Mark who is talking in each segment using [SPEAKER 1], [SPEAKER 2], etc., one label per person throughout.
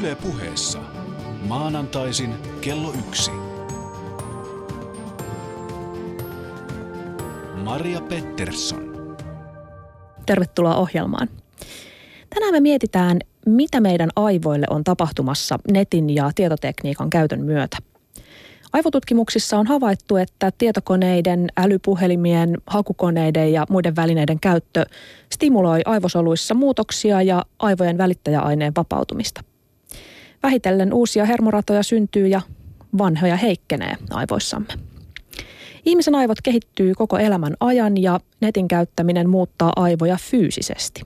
[SPEAKER 1] Yle puheessa. Maanantaisin kello yksi. Maria Pettersson.
[SPEAKER 2] Tervetuloa ohjelmaan. Tänään me mietitään, mitä meidän aivoille on tapahtumassa netin ja tietotekniikan käytön myötä. Aivotutkimuksissa on havaittu, että tietokoneiden, älypuhelimien, hakukoneiden ja muiden välineiden käyttö stimuloi aivosoluissa muutoksia ja aivojen välittäjäaineen vapautumista. Vähitellen uusia hermoratoja syntyy ja vanhoja heikkenee aivoissamme. Ihmisen aivot kehittyy koko elämän ajan ja netin käyttäminen muuttaa aivoja fyysisesti.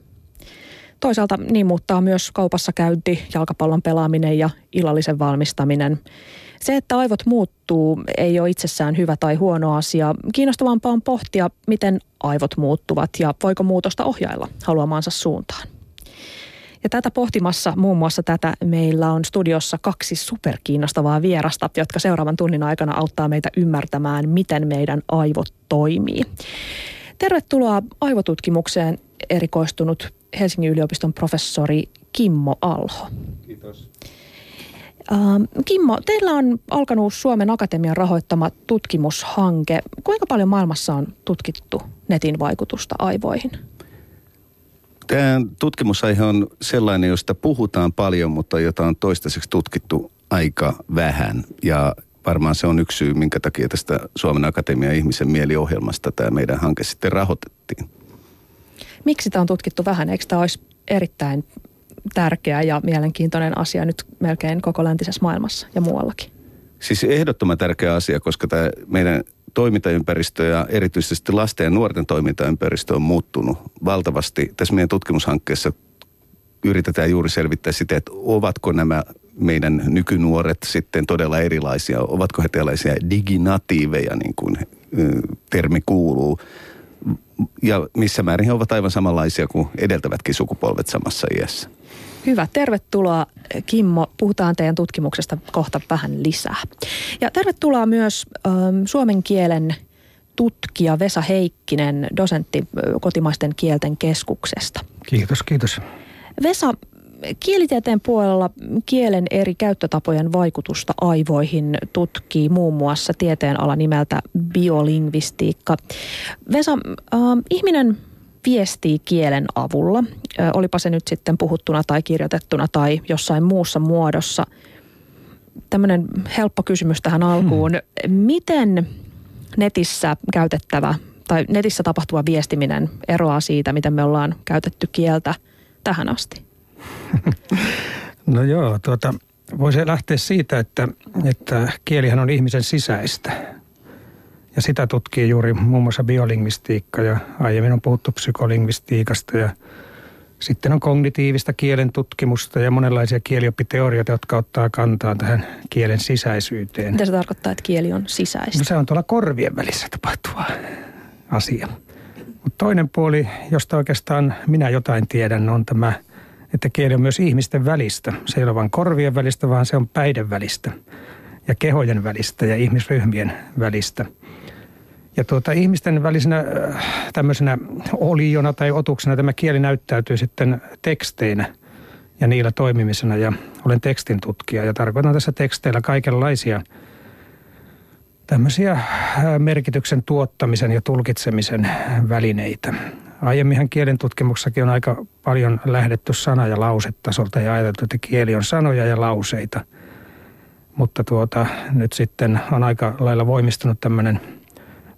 [SPEAKER 2] Toisaalta niin muuttaa myös kaupassa käynti, jalkapallon pelaaminen ja illallisen valmistaminen. Se, että aivot muuttuu, ei ole itsessään hyvä tai huono asia. Kiinnostavampaa on pohtia, miten aivot muuttuvat ja voiko muutosta ohjailla haluamaansa suuntaan. Ja tätä pohtimassa muun muassa tätä meillä on studiossa kaksi superkiinnostavaa vierasta, jotka seuraavan tunnin aikana auttaa meitä ymmärtämään, miten meidän aivot toimii. Tervetuloa aivotutkimukseen erikoistunut Helsingin yliopiston professori Kimmo Alho.
[SPEAKER 3] Kiitos.
[SPEAKER 2] Ähm, Kimmo, teillä on alkanut Suomen Akatemian rahoittama tutkimushanke. Kuinka paljon maailmassa on tutkittu netin vaikutusta aivoihin?
[SPEAKER 3] Tämä tutkimusaihe on sellainen, josta puhutaan paljon, mutta jota on toistaiseksi tutkittu aika vähän. Ja varmaan se on yksi syy, minkä takia tästä Suomen Akatemian ihmisen mieliohjelmasta tämä meidän hanke sitten rahoitettiin.
[SPEAKER 2] Miksi tämä on tutkittu vähän? Eikö tämä olisi erittäin tärkeä ja mielenkiintoinen asia nyt melkein koko läntisessä maailmassa ja muuallakin?
[SPEAKER 3] Siis ehdottoman tärkeä asia, koska tämä meidän toimintaympäristö ja erityisesti lasten ja nuorten toimintaympäristö on muuttunut valtavasti. Tässä meidän tutkimushankkeessa yritetään juuri selvittää sitä, että ovatko nämä meidän nykynuoret sitten todella erilaisia, ovatko he tällaisia diginatiiveja, niin kuin termi kuuluu, ja missä määrin he ovat aivan samanlaisia kuin edeltävätkin sukupolvet samassa iässä.
[SPEAKER 2] Hyvä, tervetuloa Kimmo. Puhutaan teidän tutkimuksesta kohta vähän lisää. Ja tervetuloa myös ähm, suomen kielen tutkija Vesa Heikkinen, dosentti kotimaisten kielten keskuksesta.
[SPEAKER 4] Kiitos, kiitos.
[SPEAKER 2] Vesa, kielitieteen puolella kielen eri käyttötapojen vaikutusta aivoihin tutkii muun muassa tieteenala nimeltä biolingvistiikka. Vesa, äh, ihminen viestii kielen avulla, olipa se nyt sitten puhuttuna tai kirjoitettuna tai jossain muussa muodossa. Tämmöinen helppo kysymys tähän alkuun. Hmm. Miten netissä käytettävä tai netissä tapahtuva viestiminen eroaa siitä, miten me ollaan käytetty kieltä tähän asti?
[SPEAKER 4] No joo, tuota, voisi lähteä siitä, että, että kielihän on ihmisen sisäistä. Ja sitä tutkii juuri muun muassa biolingvistiikka ja aiemmin on puhuttu psykolingvistiikasta ja sitten on kognitiivista kielen tutkimusta ja monenlaisia kielioppiteorioita, jotka ottaa kantaa tähän kielen sisäisyyteen.
[SPEAKER 2] Mitä se tarkoittaa, että kieli on sisäistä?
[SPEAKER 4] No se on tuolla korvien välissä tapahtuva asia. Mutta toinen puoli, josta oikeastaan minä jotain tiedän, on tämä, että kieli on myös ihmisten välistä. Se ei ole vain korvien välistä, vaan se on päiden välistä ja kehojen välistä ja ihmisryhmien välistä – ja tuota, ihmisten välisenä äh, tämmöisenä oliona tai otuksena tämä kieli näyttäytyy sitten teksteinä ja niillä toimimisena. Ja olen tekstin tutkija ja tarkoitan tässä teksteillä kaikenlaisia tämmöisiä äh, merkityksen tuottamisen ja tulkitsemisen välineitä. Aiemminhan kielen tutkimuksessakin on aika paljon lähdetty sana- ja lausetasolta ja ajateltu, että kieli on sanoja ja lauseita. Mutta tuota, nyt sitten on aika lailla voimistunut tämmöinen –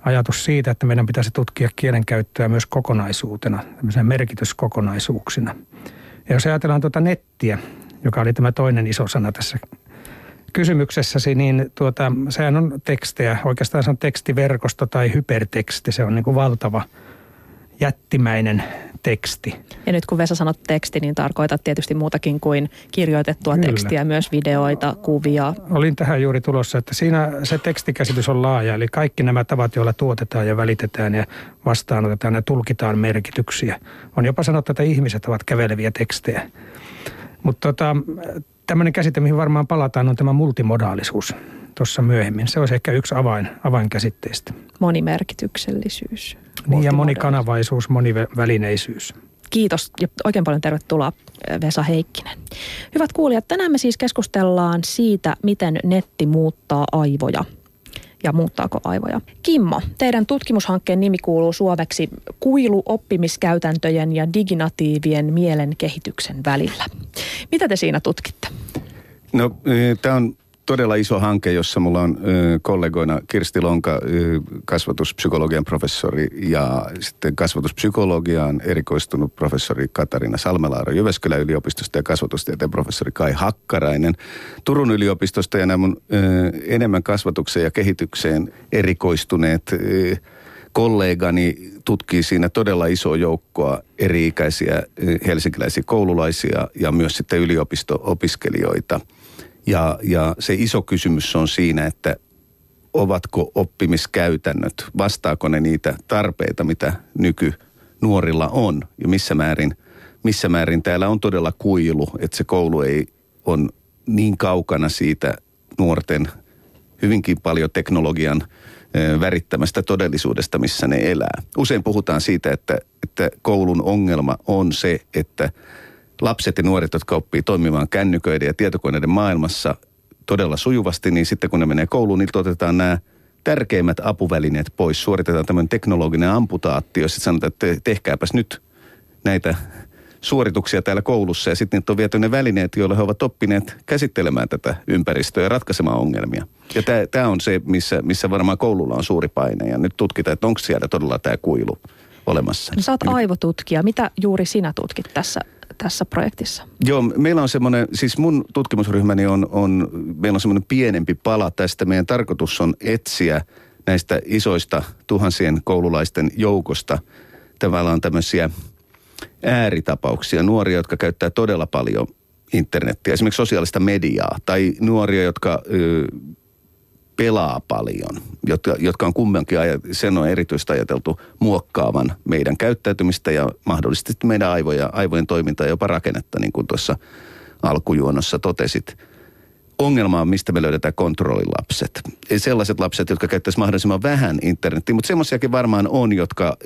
[SPEAKER 4] ajatus siitä, että meidän pitäisi tutkia kielenkäyttöä myös kokonaisuutena, tämmöisenä merkityskokonaisuuksina. Ja jos ajatellaan tuota nettiä, joka oli tämä toinen iso sana tässä kysymyksessäsi, niin tuota, sehän on tekstejä. Oikeastaan se on tekstiverkosto tai hyperteksti. Se on niin kuin valtava jättimäinen teksti.
[SPEAKER 2] Ja nyt kun Vesa sanot teksti, niin tarkoitat tietysti muutakin kuin kirjoitettua Kyllä. tekstiä, myös videoita, kuvia.
[SPEAKER 4] Olin tähän juuri tulossa, että siinä se tekstikäsitys on laaja, eli kaikki nämä tavat, joilla tuotetaan ja välitetään ja vastaanotetaan ja tulkitaan merkityksiä. On jopa sanottu, että ihmiset ovat käveleviä tekstejä. Mutta tota, tämmöinen käsite, mihin varmaan palataan, on tämä multimodaalisuus tuossa myöhemmin. Se olisi ehkä yksi avain, avainkäsitteistä.
[SPEAKER 2] Monimerkityksellisyys.
[SPEAKER 4] Niin ja monikanavaisuus, monivälineisyys.
[SPEAKER 2] Kiitos ja oikein paljon tervetuloa Vesa Heikkinen. Hyvät kuulijat, tänään me siis keskustellaan siitä, miten netti muuttaa aivoja ja muuttaako aivoja. Kimmo, teidän tutkimushankkeen nimi kuuluu suomeksi Kuilu oppimiskäytäntöjen ja diginatiivien mielen kehityksen välillä. Mitä te siinä tutkitte?
[SPEAKER 3] No, tämä on todella iso hanke, jossa mulla on kollegoina Kirsti Lonka, kasvatuspsykologian professori ja sitten kasvatuspsykologiaan erikoistunut professori Katarina Salmelaaro Jyväskylän yliopistosta ja kasvatustieteen professori Kai Hakkarainen Turun yliopistosta. Ja nämä mun enemmän kasvatukseen ja kehitykseen erikoistuneet kollegani tutkii siinä todella iso joukkoa eri-ikäisiä helsinkiläisiä koululaisia ja myös sitten yliopisto-opiskelijoita – ja, ja se iso kysymys on siinä, että ovatko oppimiskäytännöt, vastaako ne niitä tarpeita, mitä nykynuorilla on ja missä määrin, missä määrin täällä on todella kuilu, että se koulu ei on niin kaukana siitä nuorten hyvinkin paljon teknologian värittämästä todellisuudesta, missä ne elää. Usein puhutaan siitä, että, että koulun ongelma on se, että lapset ja nuoret, jotka oppii toimimaan kännyköiden ja tietokoneiden maailmassa todella sujuvasti, niin sitten kun ne menee kouluun, niin otetaan nämä tärkeimmät apuvälineet pois. Suoritetaan tämmöinen teknologinen amputaatio. Sitten sanotaan, että tehkääpäs nyt näitä suorituksia täällä koulussa ja sitten niitä on viety ne välineet, joilla he ovat oppineet käsittelemään tätä ympäristöä ja ratkaisemaan ongelmia. Ja tämä on se, missä, missä varmaan koululla on suuri paine ja nyt tutkitaan, että onko siellä todella tämä kuilu olemassa.
[SPEAKER 2] No, sä oot aivotutkija. Mitä juuri sinä tutkit tässä tässä projektissa?
[SPEAKER 3] Joo, meillä on semmoinen, siis mun tutkimusryhmäni on, on meillä on semmoinen pienempi pala tästä. Meidän tarkoitus on etsiä näistä isoista tuhansien koululaisten joukosta tavallaan tämmöisiä ääritapauksia, nuoria, jotka käyttää todella paljon internettiä, esimerkiksi sosiaalista mediaa, tai nuoria, jotka pelaa paljon, jotka, jotka on kummankin, sen on erityisesti ajateltu muokkaavan meidän käyttäytymistä ja mahdollisesti meidän aivoja, aivojen toimintaa jopa rakennetta, niin kuin tuossa alkujuonossa totesit. Ongelma on, mistä me löydetään kontrollilapset. Ei sellaiset lapset, jotka käyttäisivät mahdollisimman vähän internetiä, mutta semmoisiakin varmaan on, jotka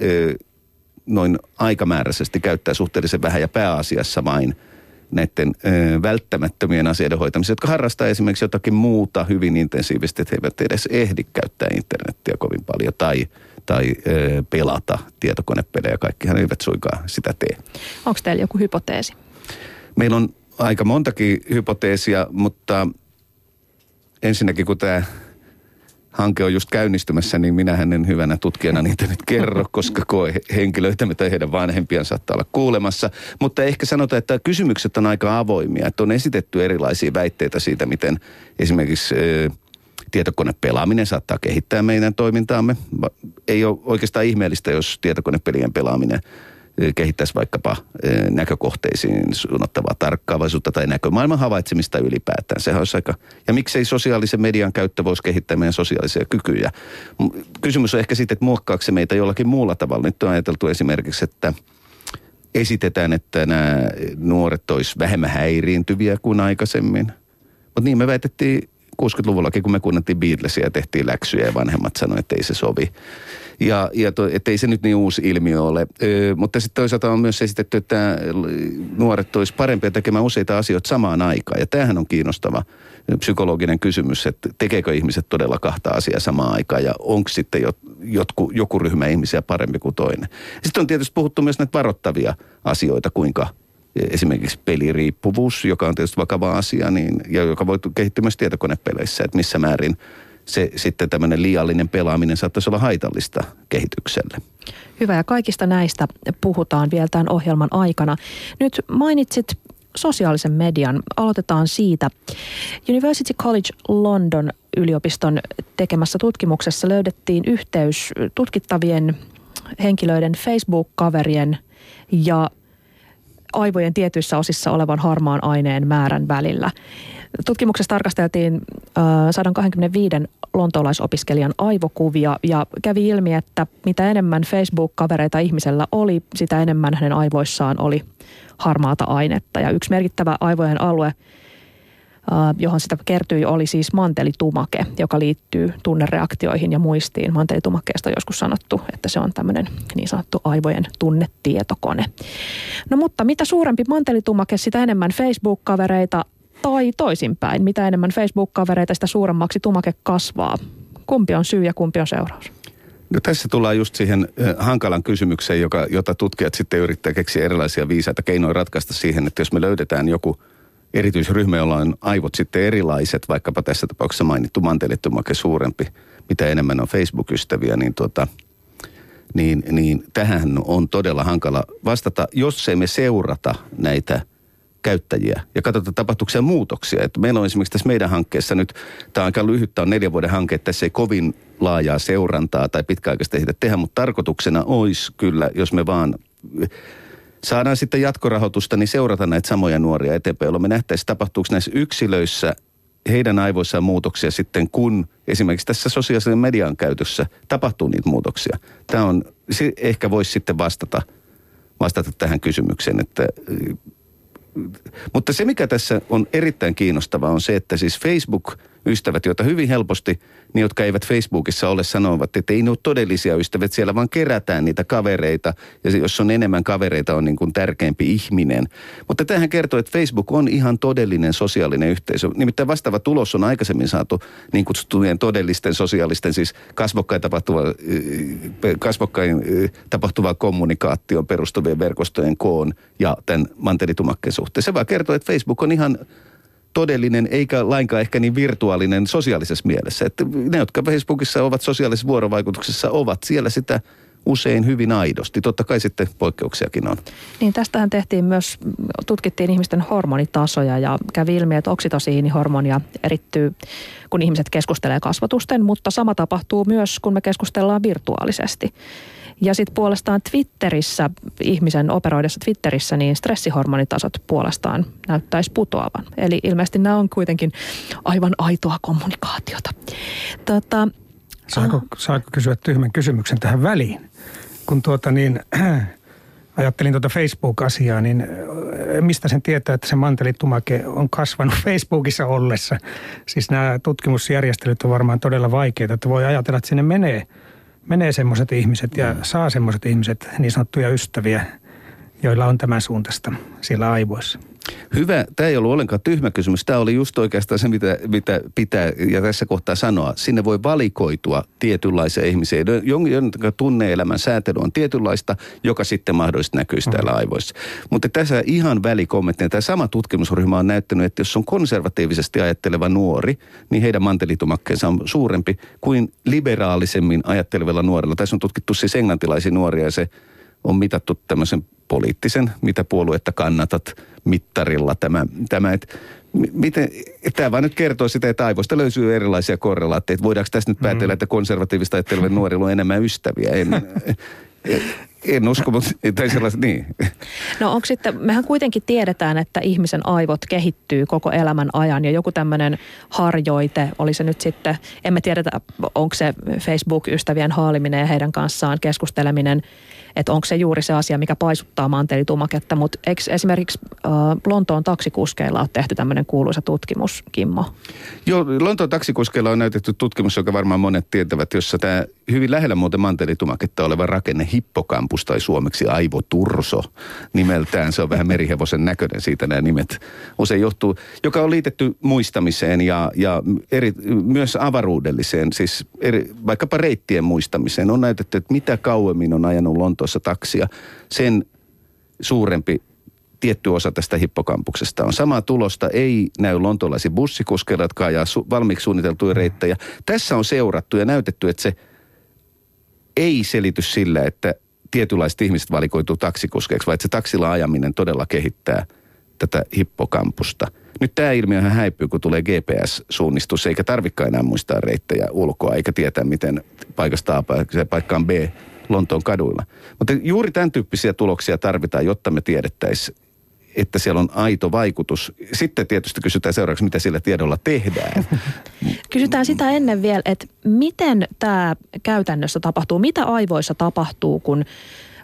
[SPEAKER 3] noin aikamääräisesti käyttää suhteellisen vähän ja pääasiassa vain – näiden ö, välttämättömien asioiden hoitamiseen, jotka harrastaa esimerkiksi jotakin muuta hyvin intensiivisesti, että he eivät edes ehdi käyttää internettiä kovin paljon tai, tai ö, pelata tietokonepelejä. Kaikkihan eivät suinkaan sitä tee.
[SPEAKER 2] Onko teillä joku hypoteesi?
[SPEAKER 3] Meillä on aika montakin hypoteesia, mutta ensinnäkin kun tämä hanke on just käynnistymässä, niin minähän en hyvänä tutkijana niitä nyt kerro, koska koe henkilöitä, mitä heidän vanhempiaan saattaa olla kuulemassa. Mutta ehkä sanotaan, että kysymykset on aika avoimia, että on esitetty erilaisia väitteitä siitä, miten esimerkiksi tietokonepelaaminen saattaa kehittää meidän toimintaamme. Ei ole oikeastaan ihmeellistä, jos tietokonepelien pelaaminen – kehittäisi vaikkapa näkökohteisiin suunnattavaa tarkkaavaisuutta tai näkömaailman havaitsemista ylipäätään. Sehän olisi aika, ja miksei sosiaalisen median käyttö voisi kehittää meidän sosiaalisia kykyjä. Kysymys on ehkä sitten, että muokkaako se meitä jollakin muulla tavalla. Nyt on ajateltu esimerkiksi, että esitetään, että nämä nuoret olisi vähemmän häiriintyviä kuin aikaisemmin. Mutta niin me väitettiin 60-luvullakin, kun me kuunneltiin Beatlesia ja tehtiin läksyjä ja vanhemmat sanoivat, että ei se sovi. Ja, ja to, ettei se nyt niin uusi ilmiö ole. Ö, mutta sitten toisaalta on myös esitetty, että nuoret olisi parempia tekemään useita asioita samaan aikaan. Ja tämähän on kiinnostava psykologinen kysymys, että tekeekö ihmiset todella kahta asiaa samaan aikaan ja onko sitten jotku, joku ryhmä ihmisiä parempi kuin toinen. Sitten on tietysti puhuttu myös näitä varoittavia asioita, kuinka esimerkiksi peliriippuvuus, joka on tietysti vakava asia, niin, ja joka voi kehittyä myös tietokonepeleissä, että missä määrin se sitten tämmöinen liiallinen pelaaminen saattaisi olla haitallista kehitykselle.
[SPEAKER 2] Hyvä ja kaikista näistä puhutaan vielä tämän ohjelman aikana. Nyt mainitsit sosiaalisen median. Aloitetaan siitä. University College London yliopiston tekemässä tutkimuksessa löydettiin yhteys tutkittavien henkilöiden Facebook-kaverien ja aivojen tietyissä osissa olevan harmaan aineen määrän välillä. Tutkimuksessa tarkasteltiin 125 lontoolaisopiskelijan aivokuvia ja kävi ilmi, että mitä enemmän Facebook-kavereita ihmisellä oli, sitä enemmän hänen aivoissaan oli harmaata ainetta. Ja yksi merkittävä aivojen alue johon sitä kertyi, oli siis mantelitumake, joka liittyy tunnereaktioihin ja muistiin. Mantelitumakkeesta on joskus sanottu, että se on tämmöinen niin sanottu aivojen tunnetietokone. No mutta mitä suurempi mantelitumake, sitä enemmän Facebook-kavereita tai toisinpäin. Mitä enemmän Facebook-kavereita, sitä suuremmaksi tumake kasvaa. Kumpi on syy ja kumpi on seuraus?
[SPEAKER 3] No tässä tullaan just siihen hankalan kysymykseen, joka, jota tutkijat sitten yrittää keksiä erilaisia viisaita keinoja ratkaista siihen, että jos me löydetään joku erityisryhmä, jolla on aivot sitten erilaiset, vaikkapa tässä tapauksessa mainittu mantelittumake suurempi, mitä enemmän on Facebook-ystäviä, niin, tuota, niin, niin tähän on todella hankala vastata, jos ei me seurata näitä – käyttäjiä ja katsotaan tapahtuuko siellä muutoksia. Että meillä on esimerkiksi tässä meidän hankkeessa nyt, tämä on aika lyhyt, tämä on neljän vuoden hanke, että tässä ei kovin laajaa seurantaa tai pitkäaikaista ehditä tehdä, mutta tarkoituksena olisi kyllä, jos me vaan saadaan sitten jatkorahoitusta, niin seurata näitä samoja nuoria eteenpäin, jolloin me nähtäisiin, tapahtuuko näissä yksilöissä heidän aivoissaan muutoksia sitten, kun esimerkiksi tässä sosiaalisen median käytössä tapahtuu niitä muutoksia. Tämä on, ehkä voisi sitten vastata, vastata tähän kysymykseen, että mutta se, mikä tässä on erittäin kiinnostavaa, on se, että siis Facebook-ystävät, joita hyvin helposti, niin jotka eivät Facebookissa ole, sanovat, että ei ne ole todellisia ystävät, siellä vaan kerätään niitä kavereita. Ja jos on enemmän kavereita, on niin kuin tärkeämpi ihminen. Mutta tähän kertoo, että Facebook on ihan todellinen sosiaalinen yhteisö. Nimittäin vastaava tulos on aikaisemmin saatu niin kutsuttujen todellisten sosiaalisten, siis kasvokkain tapahtuva, kasvokkain tapahtuva kommunikaation perustuvien verkostojen koon ja tämän mantelitumakkeen suhteen. Se vaan kertoo, että Facebook on ihan todellinen eikä lainkaan ehkä niin virtuaalinen sosiaalisessa mielessä. Että ne, jotka Facebookissa ovat sosiaalisessa vuorovaikutuksessa, ovat siellä sitä usein hyvin aidosti. Totta kai sitten poikkeuksiakin on.
[SPEAKER 2] Niin tästähän tehtiin myös, tutkittiin ihmisten hormonitasoja ja kävi ilmi, että oksitosiinihormonia erittyy, kun ihmiset keskustelee kasvatusten, mutta sama tapahtuu myös, kun me keskustellaan virtuaalisesti. Ja sitten puolestaan Twitterissä, ihmisen operoidessa Twitterissä, niin stressihormonitasot puolestaan näyttäisi putoavan. Eli ilmeisesti nämä on kuitenkin aivan aitoa kommunikaatiota. Tota,
[SPEAKER 4] saako, uh, saako kysyä tyhmän kysymyksen tähän väliin? Kun tuota niin, ajattelin tuota Facebook-asiaa, niin mistä sen tietää, että se mantelitumake on kasvanut Facebookissa ollessa? Siis nämä tutkimusjärjestelyt on varmaan todella vaikeita, että voi ajatella, että sinne menee – menee semmoiset ihmiset ja mm. saa semmoiset ihmiset, niin sanottuja ystäviä, joilla on tämän suuntaista siellä aivoissa.
[SPEAKER 3] Hyvä. Tämä ei ollut ollenkaan tyhmä kysymys. Tämä oli just oikeastaan se, mitä, mitä pitää ja tässä kohtaa sanoa. Sinne voi valikoitua tietynlaisia ihmisiä, jonka tunne-elämän säätely on tietynlaista, joka sitten mahdollisesti näkyisi täällä mm. aivoissa. Mutta tässä ihan välikommenttina. Tämä sama tutkimusryhmä on näyttänyt, että jos on konservatiivisesti ajatteleva nuori, niin heidän mantelitumakkeensa on suurempi kuin liberaalisemmin ajattelevilla nuorilla. Tässä on tutkittu siis englantilaisia nuoria ja se on mitattu tämmöisen poliittisen, mitä puoluetta kannatat mittarilla tämä, tämä että miten, tämä vaan nyt kertoo sitä, että aivoista löytyy erilaisia korrelaatteita. Voidaanko tässä nyt päätellä, mm. että konservatiivista ajattelevien nuorilla on enemmän ystäviä? En, en usko, mutta tai sellaiset, niin.
[SPEAKER 2] No onko sitten, mehän kuitenkin tiedetään, että ihmisen aivot kehittyy koko elämän ajan ja joku tämmöinen harjoite, oli se nyt sitten, emme tiedetä, onko se Facebook-ystävien haaliminen ja heidän kanssaan keskusteleminen että onko se juuri se asia, mikä paisuttaa mantelitumaketta. Mutta eikö esimerkiksi äh, Lontoon taksikuskeilla ole tehty tämmöinen kuuluisa tutkimus, Kimmo?
[SPEAKER 3] Joo, Lontoon taksikuskeilla on näytetty tutkimus, joka varmaan monet tietävät, jossa tämä hyvin lähellä muuten mantelitumaketta oleva rakenne hippokampus tai suomeksi aivoturso nimeltään. Se on vähän merihevosen näköinen siitä nämä nimet. Usein johtuu, joka on liitetty muistamiseen ja, ja eri, myös avaruudelliseen, siis eri, vaikkapa reittien muistamiseen. On näytetty, että mitä kauemmin on ajanut Lontoossa taksia, sen suurempi tietty osa tästä hippokampuksesta on. Samaa tulosta ei näy lontolaisia bussikuskeilla, jotka ajaa su- valmiiksi suunniteltuja reittejä. Tässä on seurattu ja näytetty, että se ei selity sillä, että tietynlaiset ihmiset valikoituu taksikuskeiksi, vaan että se taksilla ajaminen todella kehittää tätä hippokampusta. Nyt tämä ilmiö häipyy, kun tulee GPS-suunnistus, eikä tarvikaan enää muistaa reittejä ulkoa, eikä tietää, miten paikasta A paikkaan B Lontoon kaduilla. Mutta juuri tämän tyyppisiä tuloksia tarvitaan, jotta me tiedettäisiin, että siellä on aito vaikutus. Sitten tietysti kysytään seuraavaksi, mitä sillä tiedolla tehdään.
[SPEAKER 2] Kysytään sitä ennen vielä, että miten tämä käytännössä tapahtuu? Mitä aivoissa tapahtuu, kun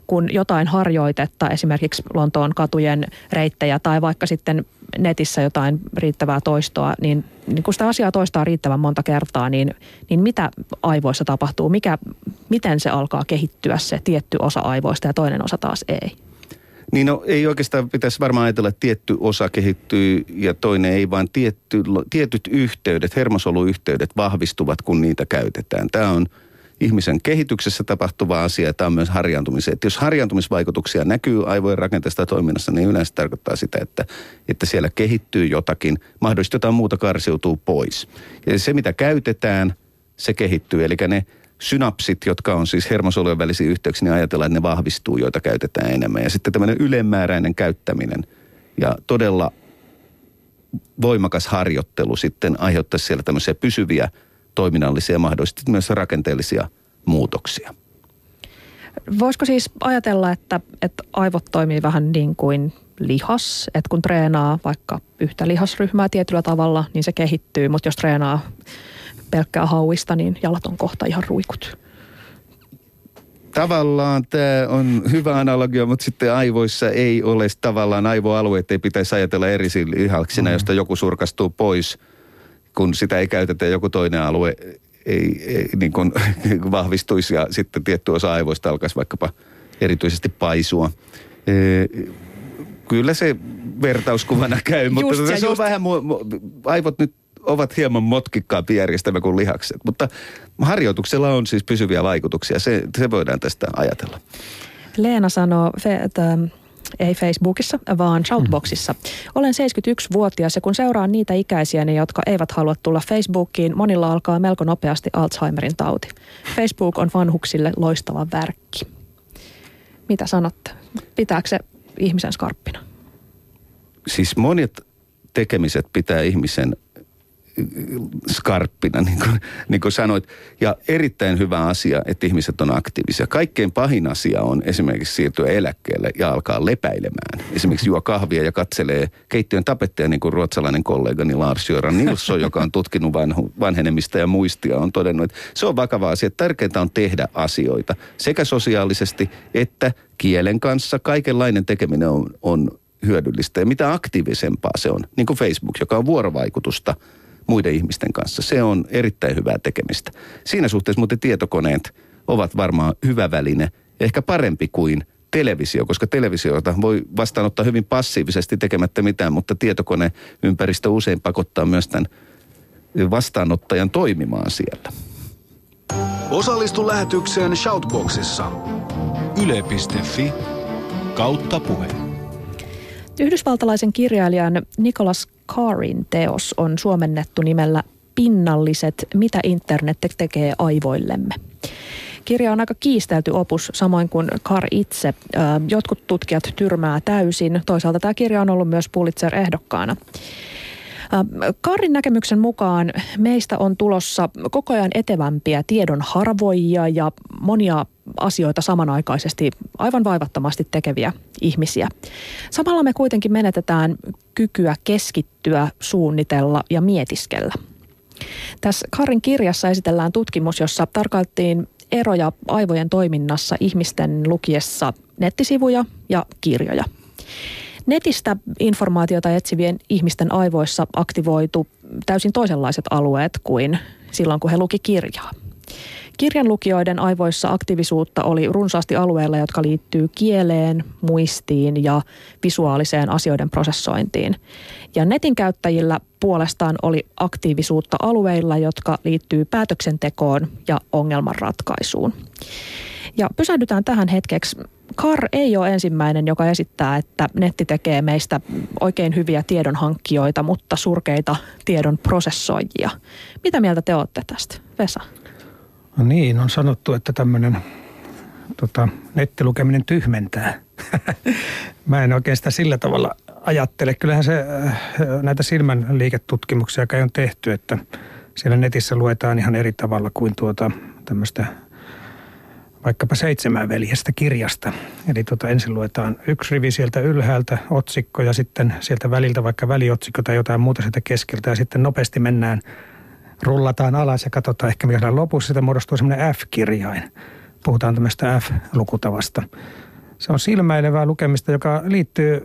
[SPEAKER 2] kun jotain harjoitetta, esimerkiksi Lontoon katujen reittejä tai vaikka sitten netissä jotain riittävää toistoa, niin, niin kun sitä asiaa toistaa riittävän monta kertaa, niin, niin mitä aivoissa tapahtuu, mikä, miten se alkaa kehittyä se tietty osa aivoista ja toinen osa taas ei?
[SPEAKER 3] Niin no ei oikeastaan pitäisi varmaan ajatella, että tietty osa kehittyy ja toinen ei, vaan tietty, tietyt yhteydet, hermosoluyhteydet vahvistuvat, kun niitä käytetään. Tämä on ihmisen kehityksessä tapahtuva asia ja tämä on myös harjaantumisen. Että jos harjaantumisvaikutuksia näkyy aivojen rakenteesta toiminnassa, niin yleensä tarkoittaa sitä, että, että siellä kehittyy jotakin, mahdollisesti jotain muuta karsiutuu pois. Ja se, mitä käytetään, se kehittyy. Eli ne synapsit, jotka on siis hermosolujen välisiä yhteyksiä, niin ajatellaan, että ne vahvistuu, joita käytetään enemmän. Ja sitten tämmöinen ylemmääräinen käyttäminen ja todella voimakas harjoittelu sitten aiheuttaisi siellä tämmöisiä pysyviä toiminnallisia, mahdollisesti myös rakenteellisia muutoksia.
[SPEAKER 2] Voisiko siis ajatella, että, että aivot toimii vähän niin kuin lihas, että kun treenaa vaikka yhtä lihasryhmää tietyllä tavalla, niin se kehittyy, mutta jos treenaa pelkkää hauista, niin jalat on kohta ihan ruikut.
[SPEAKER 3] Tavallaan tämä on hyvä analogia, mutta sitten aivoissa ei ole tavallaan aivoalueet, ei pitäisi ajatella eri lihaksina, mm. josta joku surkastuu pois, kun sitä ei käytetä joku toinen alue ei, ei niin kuin, vahvistuisi ja sitten tietty osa aivoista alkaisi vaikkapa erityisesti paisua. E, kyllä se vertauskuvana käy, mutta se, se on vähän, aivot nyt ovat hieman motkikkaampi järjestelmä kuin lihakset. Mutta harjoituksella on siis pysyviä vaikutuksia. Se, se voidaan tästä ajatella.
[SPEAKER 2] Leena sanoo, että ei Facebookissa, vaan Shoutboxissa. Olen 71-vuotias ja kun seuraan niitä ikäisiäni, jotka eivät halua tulla Facebookiin, monilla alkaa melko nopeasti Alzheimerin tauti. Facebook on vanhuksille loistava värkki. Mitä sanotte? Pitääkö se ihmisen skarppina?
[SPEAKER 3] Siis monet tekemiset pitää ihmisen skarppina, niin kuin, niin kuin sanoit. Ja erittäin hyvä asia, että ihmiset on aktiivisia. Kaikkein pahin asia on esimerkiksi siirtyä eläkkeelle ja alkaa lepäilemään. Esimerkiksi juo kahvia ja katselee keittiön tapetteja, niin kuin ruotsalainen kollegani Lars Jöran Nilsson, joka on tutkinut vanhu, vanhenemista ja muistia, on todennut, että se on vakava asia. Tärkeintä on tehdä asioita sekä sosiaalisesti että kielen kanssa. Kaikenlainen tekeminen on, on hyödyllistä ja mitä aktiivisempaa se on, niin kuin Facebook, joka on vuorovaikutusta – muiden ihmisten kanssa. Se on erittäin hyvää tekemistä. Siinä suhteessa muuten tietokoneet ovat varmaan hyvä väline, ehkä parempi kuin televisio, koska televisiota voi vastaanottaa hyvin passiivisesti tekemättä mitään, mutta tietokoneympäristö usein pakottaa myös tämän vastaanottajan toimimaan siellä.
[SPEAKER 1] Osallistu lähetykseen Shoutboxissa. Yle.fi kautta puhe.
[SPEAKER 2] Yhdysvaltalaisen kirjailijan Nicholas Carrin teos on suomennettu nimellä Pinnalliset, mitä internet tekee aivoillemme. Kirja on aika kiistelty opus, samoin kuin Kar itse. Jotkut tutkijat tyrmää täysin. Toisaalta tämä kirja on ollut myös Pulitzer-ehdokkaana. Karin näkemyksen mukaan meistä on tulossa koko ajan etevämpiä tiedon harvoja ja monia asioita samanaikaisesti aivan vaivattomasti tekeviä ihmisiä. Samalla me kuitenkin menetetään kykyä keskittyä, suunnitella ja mietiskellä. Tässä Karin kirjassa esitellään tutkimus, jossa tarkaltiin eroja aivojen toiminnassa ihmisten lukiessa nettisivuja ja kirjoja. Netistä informaatiota etsivien ihmisten aivoissa aktivoitu täysin toisenlaiset alueet kuin silloin, kun he luki kirjaa. Kirjanlukijoiden aivoissa aktiivisuutta oli runsaasti alueilla, jotka liittyy kieleen, muistiin ja visuaaliseen asioiden prosessointiin. Ja netin käyttäjillä puolestaan oli aktiivisuutta alueilla, jotka liittyy päätöksentekoon ja ongelmanratkaisuun. Ja pysähdytään tähän hetkeksi. Kar ei ole ensimmäinen, joka esittää, että netti tekee meistä oikein hyviä tiedonhankkijoita, mutta surkeita tiedon prosessoijia. Mitä mieltä te olette tästä, Vesa?
[SPEAKER 4] No niin, on sanottu, että tämmöinen tota, nettilukeminen tyhmentää. Mä en oikein sitä sillä tavalla ajattele. Kyllähän se äh, näitä silmän liiketutkimuksia on tehty, että siellä netissä luetaan ihan eri tavalla kuin tuota tämmöistä vaikkapa seitsemän veljestä kirjasta. Eli tota, ensin luetaan yksi rivi sieltä ylhäältä, otsikko ja sitten sieltä väliltä vaikka väliotsikko tai jotain muuta sieltä keskeltä ja sitten nopeasti mennään – rullataan alas ja katsotaan ehkä mikä lopussa, sitä muodostuu semmoinen F-kirjain. Puhutaan tämmöistä F-lukutavasta. se on silmäilevää lukemista, joka liittyy,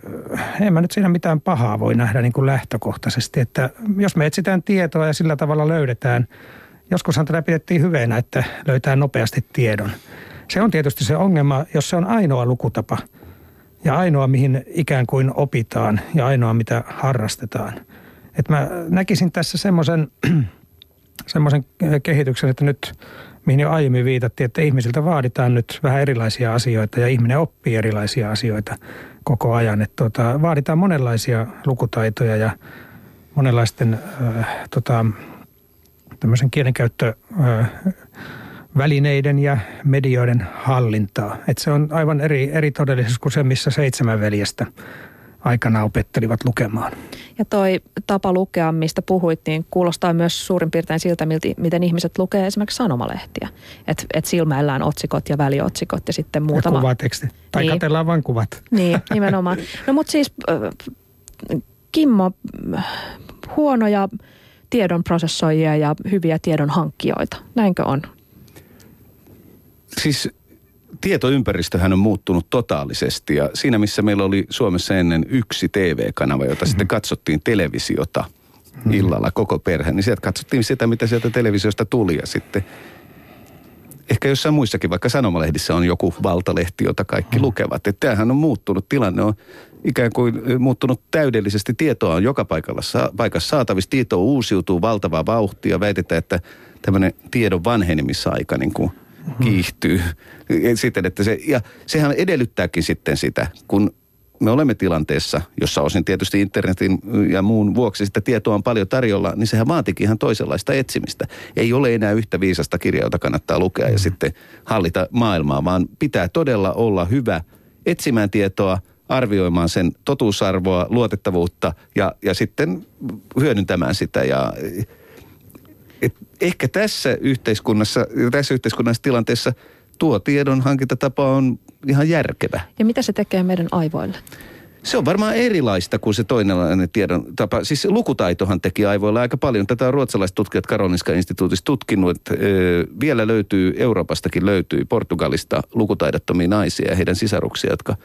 [SPEAKER 4] en mä nyt siinä mitään pahaa voi nähdä niin kuin lähtökohtaisesti, että jos me etsitään tietoa ja sillä tavalla löydetään, joskushan tätä pidettiin hyveenä, että löytää nopeasti tiedon. Se on tietysti se ongelma, jos se on ainoa lukutapa ja ainoa, mihin ikään kuin opitaan ja ainoa, mitä harrastetaan. Et mä näkisin tässä semmoisen semmoisen kehityksen, että nyt mihin jo aiemmin viitattiin, että ihmisiltä vaaditaan nyt vähän erilaisia asioita ja ihminen oppii erilaisia asioita koko ajan. Että tota, vaaditaan monenlaisia lukutaitoja ja monenlaisten äh, tota, tämmöisen kielenkäyttö äh, välineiden ja medioiden hallintaa. Että se on aivan eri, eri todellisuus kuin se, missä seitsemän veljestä aikana opettelivat lukemaan.
[SPEAKER 2] Ja toi tapa lukea, mistä puhuit, niin kuulostaa myös suurin piirtein siltä, miten ihmiset lukee esimerkiksi sanomalehtiä. Että et silmäillään otsikot ja väliotsikot ja sitten muutama...
[SPEAKER 4] Ja kuvateksti. Tai niin. katellaan vain kuvat.
[SPEAKER 2] Niin, nimenomaan. No mutta siis Kimmo, huonoja tiedonprosessoijia ja hyviä tiedon hankkijoita. Näinkö on?
[SPEAKER 3] Siis tietoympäristöhän on muuttunut totaalisesti ja siinä missä meillä oli Suomessa ennen yksi TV-kanava, jota mm-hmm. sitten katsottiin televisiota mm-hmm. illalla koko perhe, niin sieltä katsottiin sitä, mitä sieltä televisiosta tuli ja sitten ehkä jossain muissakin, vaikka sanomalehdissä on joku valtalehti, jota kaikki mm. lukevat. Että tämähän on muuttunut, tilanne on ikään kuin muuttunut täydellisesti. Tietoa on joka paikalla, sa- paikassa saatavissa, tieto uusiutuu valtavaa vauhtia. Väitetään, että tämmöinen tiedon vanhenemisaika niin kuin – kiihtyy. Siten, että se, ja sehän edellyttääkin sitten sitä, kun me olemme tilanteessa, jossa osin tietysti internetin ja muun vuoksi sitä tietoa on paljon tarjolla, niin sehän vaatikin ihan toisenlaista etsimistä. Ei ole enää yhtä viisasta kirjaa, jota kannattaa lukea ja mm. sitten hallita maailmaa, vaan pitää todella olla hyvä etsimään tietoa, arvioimaan sen totuusarvoa, luotettavuutta ja, ja sitten hyödyntämään sitä. Ja et ehkä tässä yhteiskunnassa, tässä yhteiskunnassa tilanteessa tuo tiedon hankintatapa on ihan järkevä.
[SPEAKER 2] Ja mitä se tekee meidän aivoille?
[SPEAKER 3] Se on varmaan erilaista kuin se toinenlainen tiedon tapa. Siis lukutaitohan teki aivoilla aika paljon. Tätä on ruotsalaiset tutkijat Karolinska instituutissa tutkinut, että ö, vielä löytyy, Euroopastakin löytyy Portugalista lukutaidottomia naisia ja heidän sisaruksia, jotka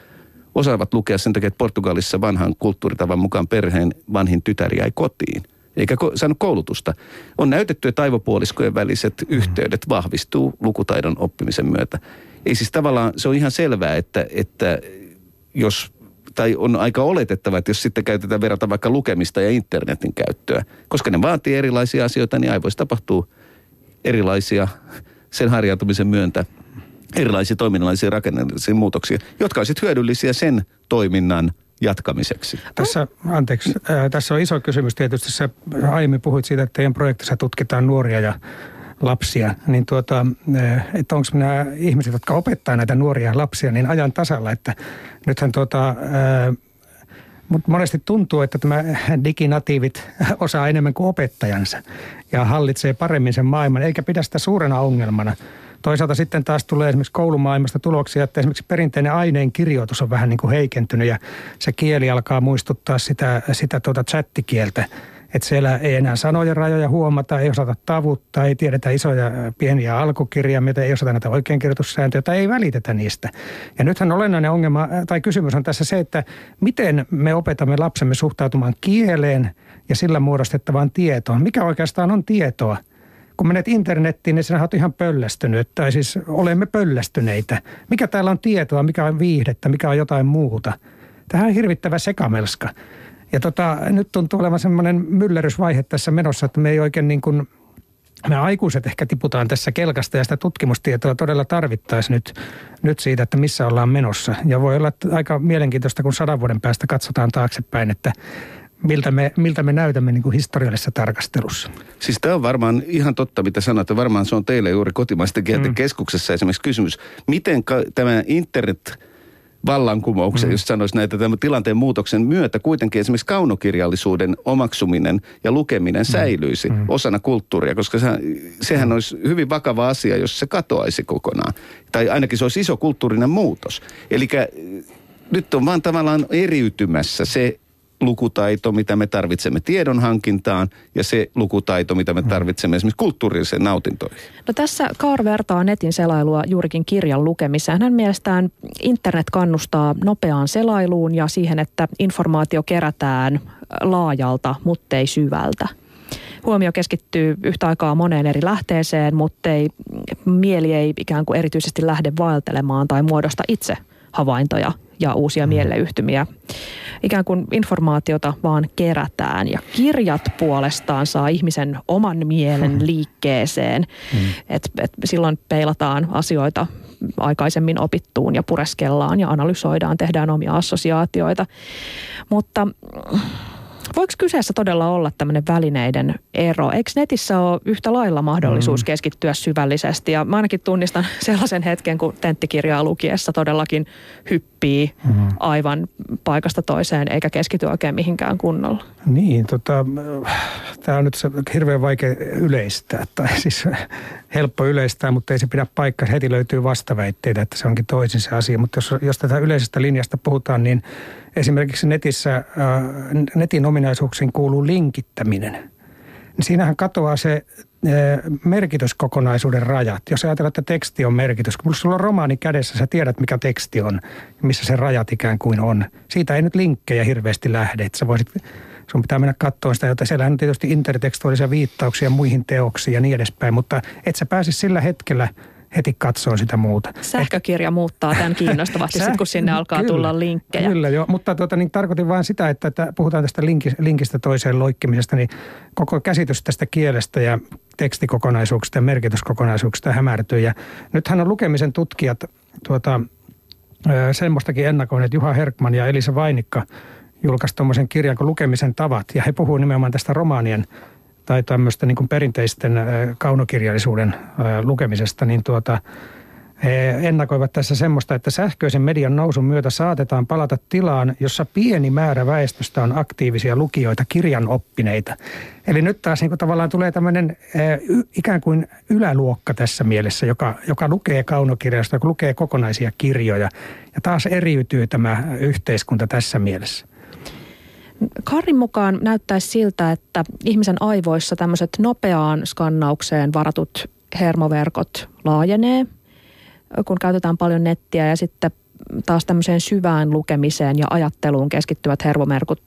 [SPEAKER 3] osaavat lukea sen takia, että Portugalissa vanhan kulttuuritavan mukaan perheen vanhin tytär jäi kotiin – eikä ko- saanut koulutusta. On näytetty, että aivopuoliskojen väliset mm. yhteydet vahvistuu lukutaidon oppimisen myötä. Ei siis tavallaan, se on ihan selvää, että, että jos tai on aika oletettava, että jos sitten käytetään verrata vaikka lukemista ja internetin käyttöä, koska ne vaatii erilaisia asioita, niin aivoissa tapahtuu erilaisia sen harjautumisen myöntä erilaisia toiminnallisia rakennellisia muutoksia, jotka olisivat hyödyllisiä sen toiminnan jatkamiseksi?
[SPEAKER 4] Tässä, anteeksi, äh, tässä on iso kysymys tietysti. Sä aiemmin puhuit siitä, että teidän projektissa tutkitaan nuoria ja lapsia, niin tuota, että onko nämä ihmiset, jotka opettaa näitä nuoria lapsia, niin ajan tasalla, että nythän tuota, mutta monesti tuntuu, että tämä diginatiivit osaa enemmän kuin opettajansa ja hallitsee paremmin sen maailman, eikä pidä sitä suurena ongelmana. Toisaalta sitten taas tulee esimerkiksi koulumaailmasta tuloksia, että esimerkiksi perinteinen aineen kirjoitus on vähän niin kuin heikentynyt ja se kieli alkaa muistuttaa sitä, sitä tuota chattikieltä. Että siellä ei enää sanojen rajoja huomata, ei osata tavuttaa, ei tiedetä isoja pieniä alkukirjaimia, ei osata näitä oikeinkirjoitussääntöjä tai ei välitetä niistä. Ja nythän olennainen ongelma tai kysymys on tässä se, että miten me opetamme lapsemme suhtautumaan kieleen ja sillä muodostettavaan tietoon. Mikä oikeastaan on tietoa? Kun menet internettiin, niin sinä olet ihan pöllästynyt, tai siis olemme pöllästyneitä. Mikä täällä on tietoa, mikä on viihdettä, mikä on jotain muuta. Tähän on hirvittävä sekamelska. Ja tota, nyt tuntuu olevan semmoinen myllerysvaihe tässä menossa, että me ei oikein niin kuin, me aikuiset ehkä tiputaan tässä kelkasta ja sitä tutkimustietoa todella tarvittaisiin nyt, nyt siitä, että missä ollaan menossa. Ja voi olla aika mielenkiintoista, kun sadan vuoden päästä katsotaan taaksepäin, että miltä me, miltä me näytämme niin kuin historiallisessa tarkastelussa.
[SPEAKER 3] Siis tämä on varmaan ihan totta, mitä sanoit. Varmaan se on teille juuri kotimaisten kielten mm. keskuksessa esimerkiksi kysymys. Miten ka- tämä internet vallankumouksen, mm. jos sanoisi näitä tämän tilanteen muutoksen myötä, kuitenkin esimerkiksi kaunokirjallisuuden omaksuminen ja lukeminen mm. säilyisi mm. osana kulttuuria, koska se, sehän mm. olisi hyvin vakava asia, jos se katoaisi kokonaan. Tai ainakin se olisi iso kulttuurinen muutos. Eli nyt on vaan tavallaan eriytymässä se lukutaito, mitä me tarvitsemme tiedonhankintaan ja se lukutaito, mitä me mm. tarvitsemme esimerkiksi kulttuuriseen nautintoihin.
[SPEAKER 2] No tässä Kaar vertaa netin selailua juurikin kirjan lukemiseen. Hän mielestään internet kannustaa nopeaan selailuun ja siihen, että informaatio kerätään laajalta, mutta ei syvältä. Huomio keskittyy yhtä aikaa moneen eri lähteeseen, mutta ei, mieli ei ikään kuin erityisesti lähde vaeltelemaan tai muodosta itse havaintoja ja uusia mm. mieleyhtymiä. Ikään kuin informaatiota vaan kerätään ja kirjat puolestaan saa ihmisen oman mielen hmm. liikkeeseen. Mm. Et, et silloin peilataan asioita aikaisemmin opittuun ja pureskellaan ja analysoidaan, tehdään omia assosiaatioita. Mutta Voiko kyseessä todella olla tämmöinen välineiden ero? Eikö netissä ole yhtä lailla mahdollisuus mm. keskittyä syvällisesti? Ja mä ainakin tunnistan sellaisen hetken, kun tenttikirjaa lukiessa todellakin hyppii mm. aivan paikasta toiseen eikä keskity oikein mihinkään kunnolla.
[SPEAKER 4] Niin, tota, tämä on nyt se hirveän vaikea yleistää, tai siis helppo yleistää, mutta ei se pidä paikkaa. Heti löytyy vastaväitteitä, että se onkin toisin se asia. Mutta jos, jos tätä yleisestä linjasta puhutaan, niin esimerkiksi netissä, äh, netin ominaisuuksiin kuuluu linkittäminen. Niin siinähän katoaa se äh, merkityskokonaisuuden rajat. Jos ajatellaan, että teksti on merkitys, kun sulla on romaani kädessä, sä tiedät mikä teksti on, missä se rajat ikään kuin on. Siitä ei nyt linkkejä hirveästi lähde, että sä voisit sun pitää mennä katsomaan sitä, joten siellä on tietysti intertekstuaalisia viittauksia muihin teoksiin ja niin edespäin, mutta et sä pääse sillä hetkellä heti katsoa sitä muuta.
[SPEAKER 2] Sähkökirja muuttaa tämän kiinnostavasti, sit, kun sinne alkaa kyllä, tulla linkkejä.
[SPEAKER 4] Kyllä joo, mutta tuota, niin tarkoitin vain sitä, että, että puhutaan tästä linkistä toiseen loikkimisesta, niin koko käsitys tästä kielestä ja tekstikokonaisuuksista ja merkityskokonaisuuksista hämärtyy. Ja nythän on lukemisen tutkijat tuota, semmoistakin ennakoineet, Juha Herkman ja Elisa Vainikka julkaisi tuommoisen kirjan kuin Lukemisen tavat, ja he puhuvat nimenomaan tästä romaanien tai tämmöistä niin perinteisten kaunokirjallisuuden lukemisesta, niin tuota, he ennakoivat tässä semmoista, että sähköisen median nousun myötä saatetaan palata tilaan, jossa pieni määrä väestöstä on aktiivisia lukijoita, kirjan oppineita. Eli nyt taas niin kuin tavallaan tulee tämmöinen ikään kuin yläluokka tässä mielessä, joka, joka lukee kaunokirjasta, joka lukee kokonaisia kirjoja. Ja taas eriytyy tämä yhteiskunta tässä mielessä.
[SPEAKER 2] Karin mukaan näyttäisi siltä, että ihmisen aivoissa tämmöiset nopeaan skannaukseen varatut hermoverkot laajenee, kun käytetään paljon nettiä ja sitten taas tämmöiseen syvään lukemiseen ja ajatteluun keskittyvät hermoverkot,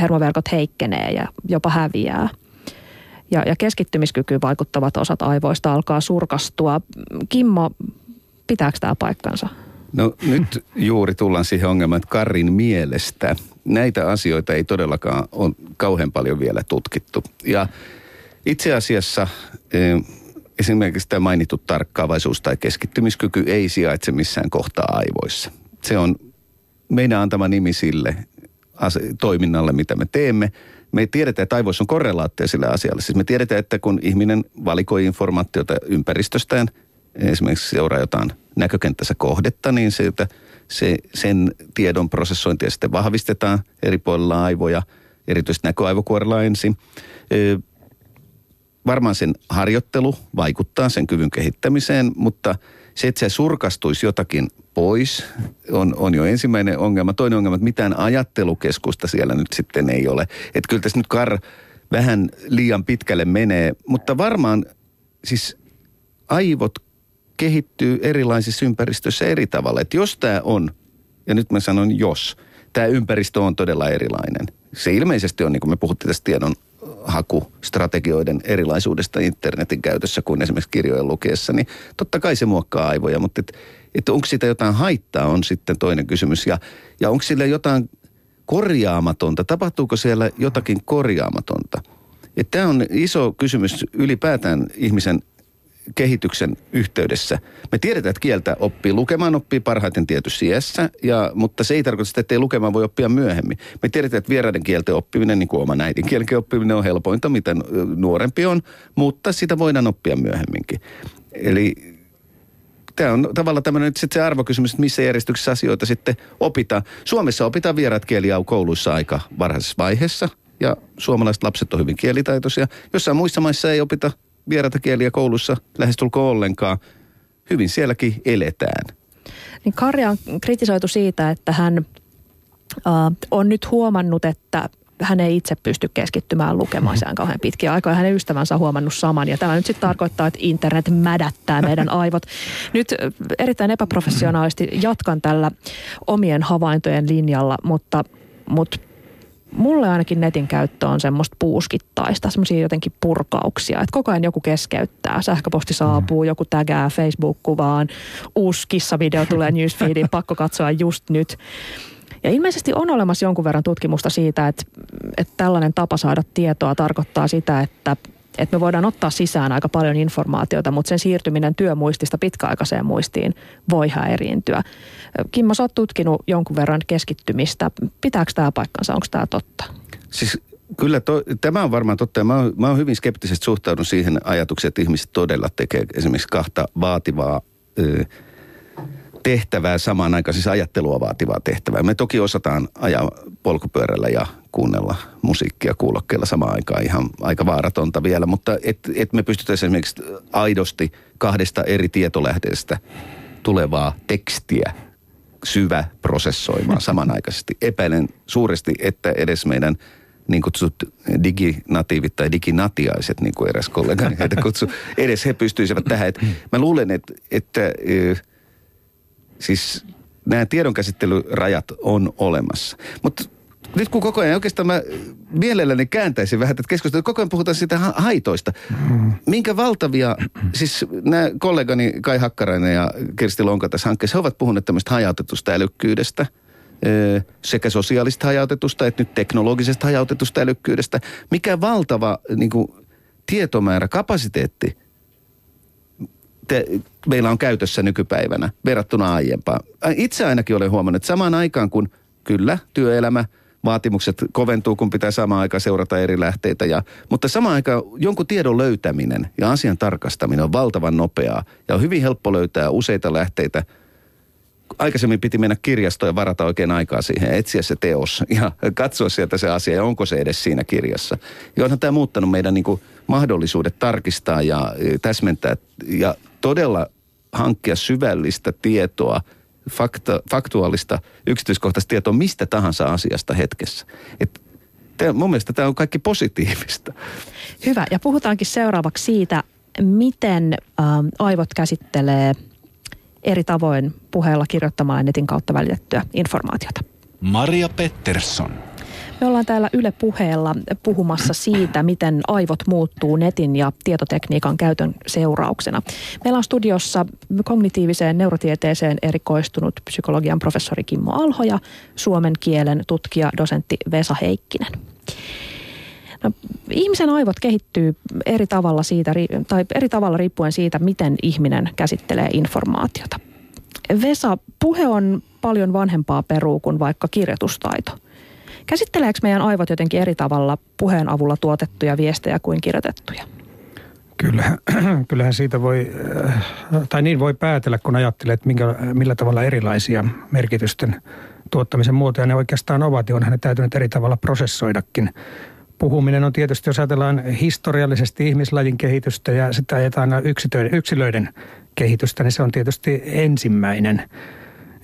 [SPEAKER 2] hermoverkot heikkenee ja jopa häviää. Ja, ja keskittymiskykyyn vaikuttavat osat aivoista alkaa surkastua. Kimmo, pitääkö tämä paikkansa?
[SPEAKER 3] No nyt juuri tullaan siihen ongelmaan, että Karin mielestä näitä asioita ei todellakaan ole kauhean paljon vielä tutkittu. Ja itse asiassa e, esimerkiksi tämä mainittu tarkkaavaisuus tai keskittymiskyky ei sijaitse missään kohtaa aivoissa. Se on meidän antama nimi sille toiminnalle, mitä me teemme. Me tiedetään, että aivoissa on korrelaatio sille asialle. Siis me tiedetään, että kun ihminen valikoi informaatiota ympäristöstään, esimerkiksi seuraa jotain näkökenttänsä kohdetta, niin se, että se, sen tiedon prosessointia sitten vahvistetaan eri puolilla aivoja, erityisesti näköaivokuorella ensin. Varmaan sen harjoittelu vaikuttaa sen kyvyn kehittämiseen, mutta se, että se surkastuisi jotakin pois, on, on jo ensimmäinen ongelma. Toinen ongelma, että mitään ajattelukeskusta siellä nyt sitten ei ole. Että kyllä tässä nyt Kar vähän liian pitkälle menee, mutta varmaan siis aivot kehittyy erilaisissa ympäristöissä eri tavalla. Että jos tämä on, ja nyt mä sanon jos, tämä ympäristö on todella erilainen. Se ilmeisesti on, niin kuin me puhuttiin tästä tiedon hakustrategioiden erilaisuudesta internetin käytössä kuin esimerkiksi kirjojen lukiessa, niin totta kai se muokkaa aivoja, mutta et, et onko siitä jotain haittaa on sitten toinen kysymys. Ja, ja onko sillä jotain korjaamatonta, tapahtuuko siellä jotakin korjaamatonta? Tämä on iso kysymys ylipäätään ihmisen kehityksen yhteydessä. Me tiedetään, että kieltä oppii lukemaan, oppii parhaiten tietysti iässä, ja, mutta se ei tarkoita sitä, että ei lukemaan voi oppia myöhemmin. Me tiedetään, että vieraiden kielten oppiminen, niin kuin oman äidinkielen oppiminen on helpointa, mitä nuorempi on, mutta sitä voidaan oppia myöhemminkin. Eli tämä on tavallaan tämmöinen nyt sitten se arvokysymys, että missä järjestyksessä asioita sitten opitaan. Suomessa opitaan vieraat kieliä kouluissa aika varhaisessa vaiheessa, ja suomalaiset lapset on hyvin kielitaitoisia. Jossain muissa maissa ei opita vieraita kieliä koulussa lähestulkoon ollenkaan. Hyvin sielläkin eletään.
[SPEAKER 2] Niin Karja on kritisoitu siitä, että hän on nyt huomannut, että hän ei itse pysty keskittymään lukemaan sen kauhean pitkiä aikaa. Hänen ystävänsä on huomannut saman. Ja tämä nyt sitten tarkoittaa, että internet mädättää meidän aivot. Nyt erittäin epäprofessionaalisti jatkan tällä omien havaintojen linjalla, mutta, mutta mulle ainakin netin käyttö on semmoista puuskittaista, semmoisia jotenkin purkauksia, että koko ajan joku keskeyttää, sähköposti saapuu, mm. joku tägää Facebook-kuvaan, uusi kissavideo tulee newsfeediin, pakko katsoa just nyt. Ja ilmeisesti on olemassa jonkun verran tutkimusta siitä, että, että tällainen tapa saada tietoa tarkoittaa sitä, että että me voidaan ottaa sisään aika paljon informaatiota, mutta sen siirtyminen työmuistista pitkäaikaiseen muistiin voi häiriintyä. Kimmo, sä oot tutkinut jonkun verran keskittymistä. Pitääkö tämä paikkansa? Onko tämä totta?
[SPEAKER 3] Siis kyllä to, tämä on varmaan totta. Ja mä, oon, mä oon hyvin skeptisesti suhtaudun siihen ajatukseen, että ihmiset todella tekee esimerkiksi kahta vaativaa ö, tehtävää samaan aikaan, siis ajattelua vaativaa tehtävää. Me toki osataan ajaa polkupyörällä ja kuunnella musiikkia kuulokkeilla samaan aikaan ihan aika vaaratonta vielä, mutta et, et me pystytään esimerkiksi aidosti kahdesta eri tietolähteestä tulevaa tekstiä syvä prosessoimaan samanaikaisesti. Epäilen suuresti, että edes meidän niin kutsut diginatiivit tai diginatiaiset, niin kuin eräs kollegani heitä kutsu, edes he pystyisivät tähän. Et mä luulen, että, että siis nämä tiedonkäsittelyrajat on olemassa. Mutta nyt kun koko ajan oikeastaan mä mielelläni kääntäisin vähän että keskustelua, koko ajan puhutaan siitä haitoista. Mm. Minkä valtavia, siis nämä kollegani Kai Hakkarainen ja Kirsti Lonka tässä hankkeessa, he ovat puhuneet tämmöistä hajautetusta älykkyydestä sekä sosiaalista hajautetusta että nyt teknologisesta hajautetusta älykkyydestä. Mikä valtava niin kuin, tietomäärä, kapasiteetti te, meillä on käytössä nykypäivänä verrattuna aiempaan. Itse ainakin olen huomannut, että samaan aikaan kun kyllä työelämä, vaatimukset koventuu, kun pitää samaan aikaan seurata eri lähteitä. Ja, mutta samaan aikaan jonkun tiedon löytäminen ja asian tarkastaminen on valtavan nopeaa ja on hyvin helppo löytää useita lähteitä. Aikaisemmin piti mennä kirjastoon ja varata oikein aikaa siihen, etsiä se teos ja katsoa sieltä se asia ja onko se edes siinä kirjassa. Ja onhan tämä muuttanut meidän niin kuin mahdollisuudet tarkistaa ja täsmentää ja todella hankkia syvällistä tietoa, fakta, faktuaalista, yksityiskohtaista tietoa mistä tahansa asiasta hetkessä. Et tämä, mun mielestä tämä on kaikki positiivista.
[SPEAKER 2] Hyvä, ja puhutaankin seuraavaksi siitä, miten äh, aivot käsittelee eri tavoin puheella kirjoittamalla netin kautta välitettyä informaatiota.
[SPEAKER 1] Maria Pettersson.
[SPEAKER 2] Me ollaan täällä Yle puheella puhumassa siitä, miten aivot muuttuu netin ja tietotekniikan käytön seurauksena. Meillä on studiossa kognitiiviseen neurotieteeseen erikoistunut psykologian professori Kimmo Alho ja suomen kielen tutkija dosentti Vesa Heikkinen. No, ihmisen aivot kehittyy eri tavalla, siitä, tai eri tavalla riippuen siitä, miten ihminen käsittelee informaatiota. Vesa, puhe on paljon vanhempaa peruu kuin vaikka kirjoitustaito. Käsitteleekö meidän aivot jotenkin eri tavalla puheen avulla tuotettuja viestejä kuin kirjoitettuja?
[SPEAKER 4] Kyllähän, kyllähän siitä voi, äh, tai niin voi päätellä, kun ajattelee, että minkä, millä tavalla erilaisia merkitysten tuottamisen muotoja ne oikeastaan ovat, ja onhan ne täytynyt eri tavalla prosessoidakin. Puhuminen on tietysti, jos ajatellaan historiallisesti ihmislajin kehitystä ja sitä ajetaan yksilöiden kehitystä, niin se on tietysti ensimmäinen –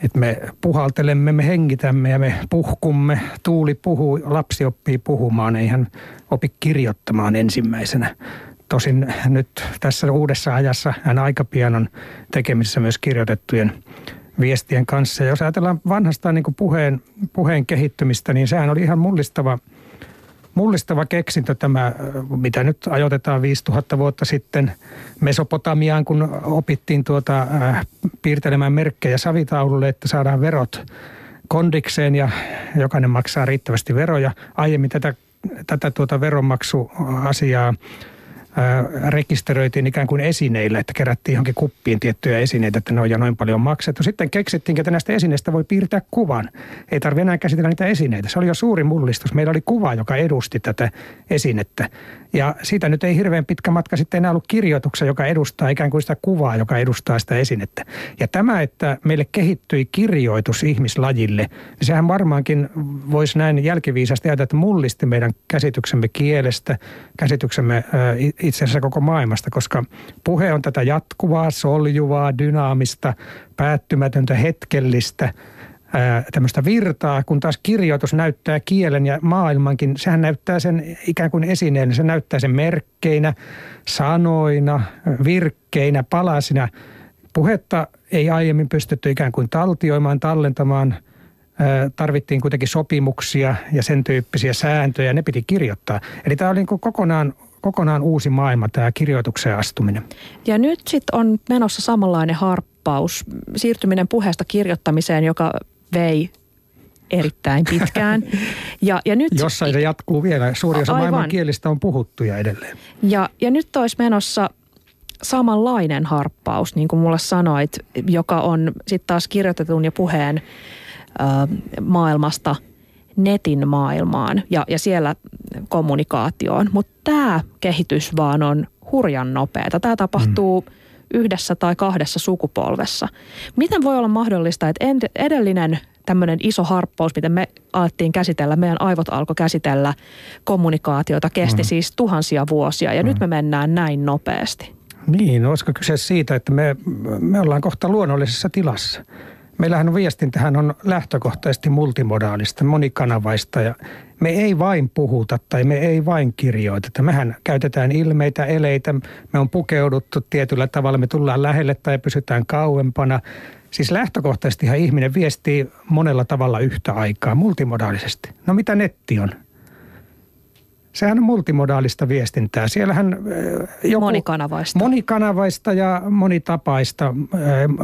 [SPEAKER 4] että me puhaltelemme, me hengitämme ja me puhkumme. Tuuli puhuu, lapsi oppii puhumaan, ei hän opi kirjoittamaan ensimmäisenä. Tosin nyt tässä uudessa ajassa hän aika pian on tekemisissä myös kirjoitettujen viestien kanssa. Jos ajatellaan vanhasta niin puheen, puheen kehittymistä, niin sehän oli ihan mullistava – mullistava keksintö tämä, mitä nyt ajoitetaan 5000 vuotta sitten Mesopotamiaan, kun opittiin tuota, äh, piirtelemään merkkejä savitaululle, että saadaan verot kondikseen ja jokainen maksaa riittävästi veroja. Aiemmin tätä, tätä tuota veronmaksuasiaa rekisteröitiin ikään kuin esineillä, että kerättiin johonkin kuppiin tiettyjä esineitä, että ne on jo noin paljon maksettu. Sitten keksittiin, että näistä esineistä voi piirtää kuvan. Ei tarvitse enää käsitellä niitä esineitä. Se oli jo suuri mullistus. Meillä oli kuva, joka edusti tätä esinettä. Ja siitä nyt ei hirveän pitkä matka sitten enää ollut kirjoituksia, joka edustaa ikään kuin sitä kuvaa, joka edustaa sitä esinettä. Ja tämä, että meille kehittyi kirjoitus ihmislajille, niin sehän varmaankin voisi näin jälkiviisasti ajatella, että mullisti meidän käsityksemme kielestä, käsityksemme itse asiassa koko maailmasta, koska puhe on tätä jatkuvaa, soljuvaa, dynaamista, päättymätöntä, hetkellistä – tämmöistä virtaa, kun taas kirjoitus näyttää kielen ja maailmankin, sehän näyttää sen ikään kuin esineen, se näyttää sen merkkeinä, sanoina, virkkeinä, palasina. Puhetta ei aiemmin pystytty ikään kuin taltioimaan, tallentamaan. Tarvittiin kuitenkin sopimuksia ja sen tyyppisiä sääntöjä, ne piti kirjoittaa. Eli tämä oli niin kokonaan kokonaan uusi maailma, tämä kirjoitukseen astuminen.
[SPEAKER 2] Ja nyt sitten on menossa samanlainen harppaus, siirtyminen puheesta kirjoittamiseen, joka vei erittäin pitkään.
[SPEAKER 4] Ja, ja nyt, Jossain se jatkuu vielä. Suuri osa maailman kielistä on puhuttuja edelleen.
[SPEAKER 2] Ja, ja nyt olisi menossa samanlainen harppaus, niin kuin mulle sanoit, joka on sitten taas kirjoitetun ja puheen ö, maailmasta netin maailmaan ja, ja siellä kommunikaatioon. Mutta tämä kehitys vaan on hurjan nopeata. Tämä tapahtuu mm. yhdessä tai kahdessa sukupolvessa. Miten voi olla mahdollista, että edellinen tämmöinen iso harppaus, miten me alettiin käsitellä, meidän aivot alkoi käsitellä kommunikaatiota, kesti mm. siis tuhansia vuosia ja mm. nyt me mennään näin nopeasti.
[SPEAKER 4] Niin, olisiko kyse siitä, että me, me ollaan kohta luonnollisessa tilassa. Meillähän viestintähän on lähtökohtaisesti multimodaalista, monikanavaista ja me ei vain puhuta tai me ei vain kirjoiteta. Mehän käytetään ilmeitä, eleitä, me on pukeuduttu tietyllä tavalla, me tullaan lähelle tai pysytään kauempana. Siis lähtökohtaisestihan ihminen viestii monella tavalla yhtä aikaa, multimodaalisesti. No mitä netti on? Sehän on multimodaalista viestintää. Siellähän
[SPEAKER 2] joku... Monikanavaista.
[SPEAKER 4] Monikanavaista ja monitapaista,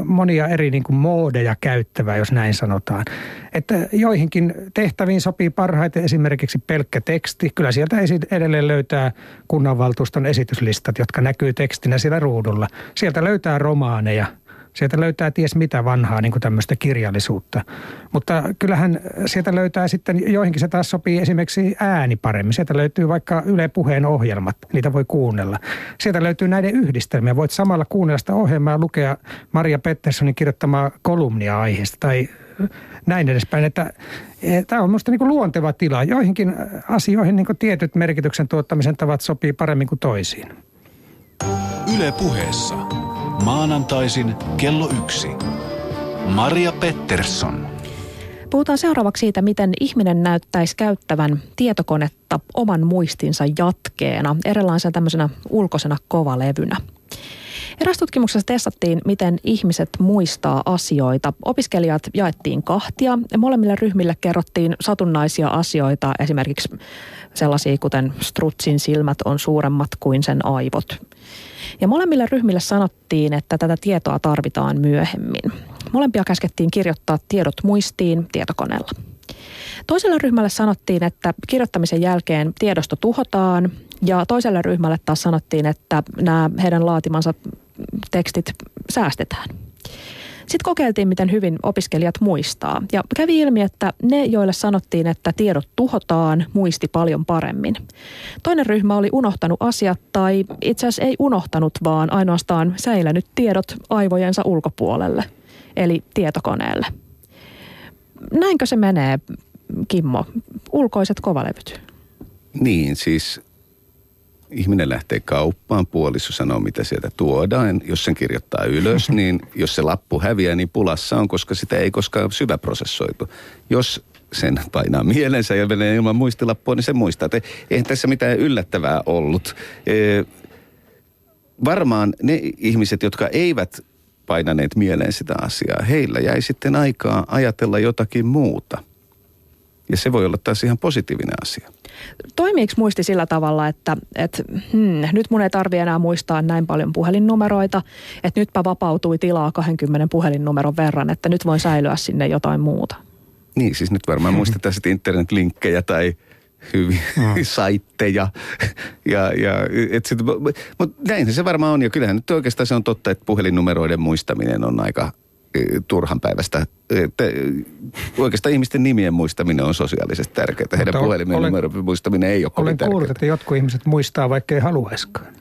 [SPEAKER 4] monia eri niin kuin moodeja käyttävää, jos näin sanotaan. Että joihinkin tehtäviin sopii parhaiten esimerkiksi pelkkä teksti. Kyllä sieltä edelleen löytää kunnanvaltuuston esityslistat, jotka näkyy tekstinä siellä ruudulla. Sieltä löytää romaaneja – Sieltä löytää ties mitä vanhaa niin kuin tämmöistä kirjallisuutta. Mutta kyllähän sieltä löytää sitten, joihinkin se taas sopii esimerkiksi ääni paremmin. Sieltä löytyy vaikka Yle Puheen ohjelmat, niitä voi kuunnella. Sieltä löytyy näiden yhdistelmiä. Voit samalla kuunnella sitä ohjelmaa ja lukea Maria Petterssonin kirjoittamaa kolumnia aiheesta tai näin edespäin. Että, e, tämä on minusta niin luonteva tila. Joihinkin asioihin niin tietyt merkityksen tuottamisen tavat sopii paremmin kuin toisiin.
[SPEAKER 1] Yle puheessa. Maanantaisin kello yksi. Maria Pettersson.
[SPEAKER 2] Puhutaan seuraavaksi siitä, miten ihminen näyttäisi käyttävän tietokonetta oman muistinsa jatkeena, erilaisena tämmöisenä ulkoisena kovalevynä. Eräs tutkimuksessa testattiin, miten ihmiset muistaa asioita. Opiskelijat jaettiin kahtia ja molemmille ryhmille kerrottiin satunnaisia asioita, esimerkiksi sellaisia kuten strutsin silmät on suuremmat kuin sen aivot. Ja molemmille ryhmille sanottiin, että tätä tietoa tarvitaan myöhemmin. Molempia käskettiin kirjoittaa tiedot muistiin tietokoneella. Toiselle ryhmälle sanottiin, että kirjoittamisen jälkeen tiedosto tuhotaan ja toiselle ryhmälle taas sanottiin, että nämä heidän laatimansa tekstit säästetään. Sitten kokeiltiin, miten hyvin opiskelijat muistaa. Ja kävi ilmi, että ne, joille sanottiin, että tiedot tuhotaan, muisti paljon paremmin. Toinen ryhmä oli unohtanut asiat tai itse asiassa ei unohtanut, vaan ainoastaan säilänyt tiedot aivojensa ulkopuolelle, eli tietokoneelle. Näinkö se menee, Kimmo? Ulkoiset kovalevyt.
[SPEAKER 3] Niin, siis ihminen lähtee kauppaan, puoliso sanoo, mitä sieltä tuodaan. Jos sen kirjoittaa ylös, niin jos se lappu häviää, niin pulassa on, koska sitä ei koskaan syväprosessoitu. Jos sen painaa mielensä ja menee ilman muistilappua, niin se muistaa. Että eihän tässä mitään yllättävää ollut. E, varmaan ne ihmiset, jotka eivät painaneet mieleen sitä asiaa, heillä jäi sitten aikaa ajatella jotakin muuta. Ja se voi olla taas ihan positiivinen asia.
[SPEAKER 2] Toimiiko muisti sillä tavalla, että, että hmm, nyt mun ei tarvi enää muistaa näin paljon puhelinnumeroita, että nytpä vapautui tilaa 20 puhelinnumeron verran, että nyt voin säilyä sinne jotain muuta?
[SPEAKER 3] Niin, siis nyt varmaan muistetaan sitten internetlinkkejä tai hyviä mm. saitteja. ja, ja, mutta näin se varmaan on. Ja kyllähän nyt oikeastaan se on totta, että puhelinnumeroiden muistaminen on aika turhan päivästä. Oikeastaan ihmisten nimien muistaminen on sosiaalisesti tärkeää. Heidän puhelimen numeron muistaminen ei ole
[SPEAKER 4] Olen
[SPEAKER 3] kovin
[SPEAKER 4] kuullut, että jotkut ihmiset muistaa, vaikka ei haluaisikaan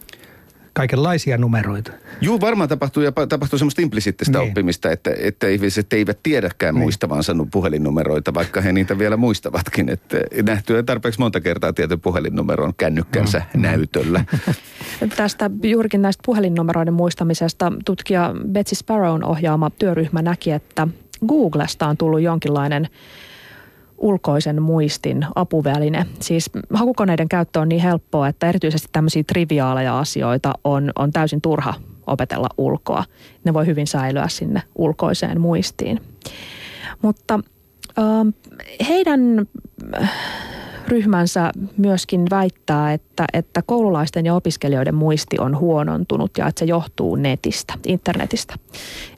[SPEAKER 4] kaikenlaisia numeroita.
[SPEAKER 3] Joo, varmaan tapahtuu ja tapahtuu semmoista implisiittistä niin. oppimista, että, että ihmiset eivät tiedäkään niin. muistavansa puhelinnumeroita, vaikka he niitä vielä muistavatkin. Että nähtyä tarpeeksi monta kertaa tietyn puhelinnumeron kännykkänsä mm. näytöllä.
[SPEAKER 2] Tästä juurikin näistä puhelinnumeroiden muistamisesta tutkija Betsy Sparrown ohjaama työryhmä näki, että Googlesta on tullut jonkinlainen ulkoisen muistin apuväline. Siis hakukoneiden käyttö on niin helppoa, että erityisesti tämmöisiä triviaaleja asioita on, on täysin turha opetella ulkoa. Ne voi hyvin säilyä sinne ulkoiseen muistiin. Mutta äh, heidän ryhmänsä myöskin väittää, että, että koululaisten ja opiskelijoiden muisti on huonontunut ja että se johtuu netistä, internetistä.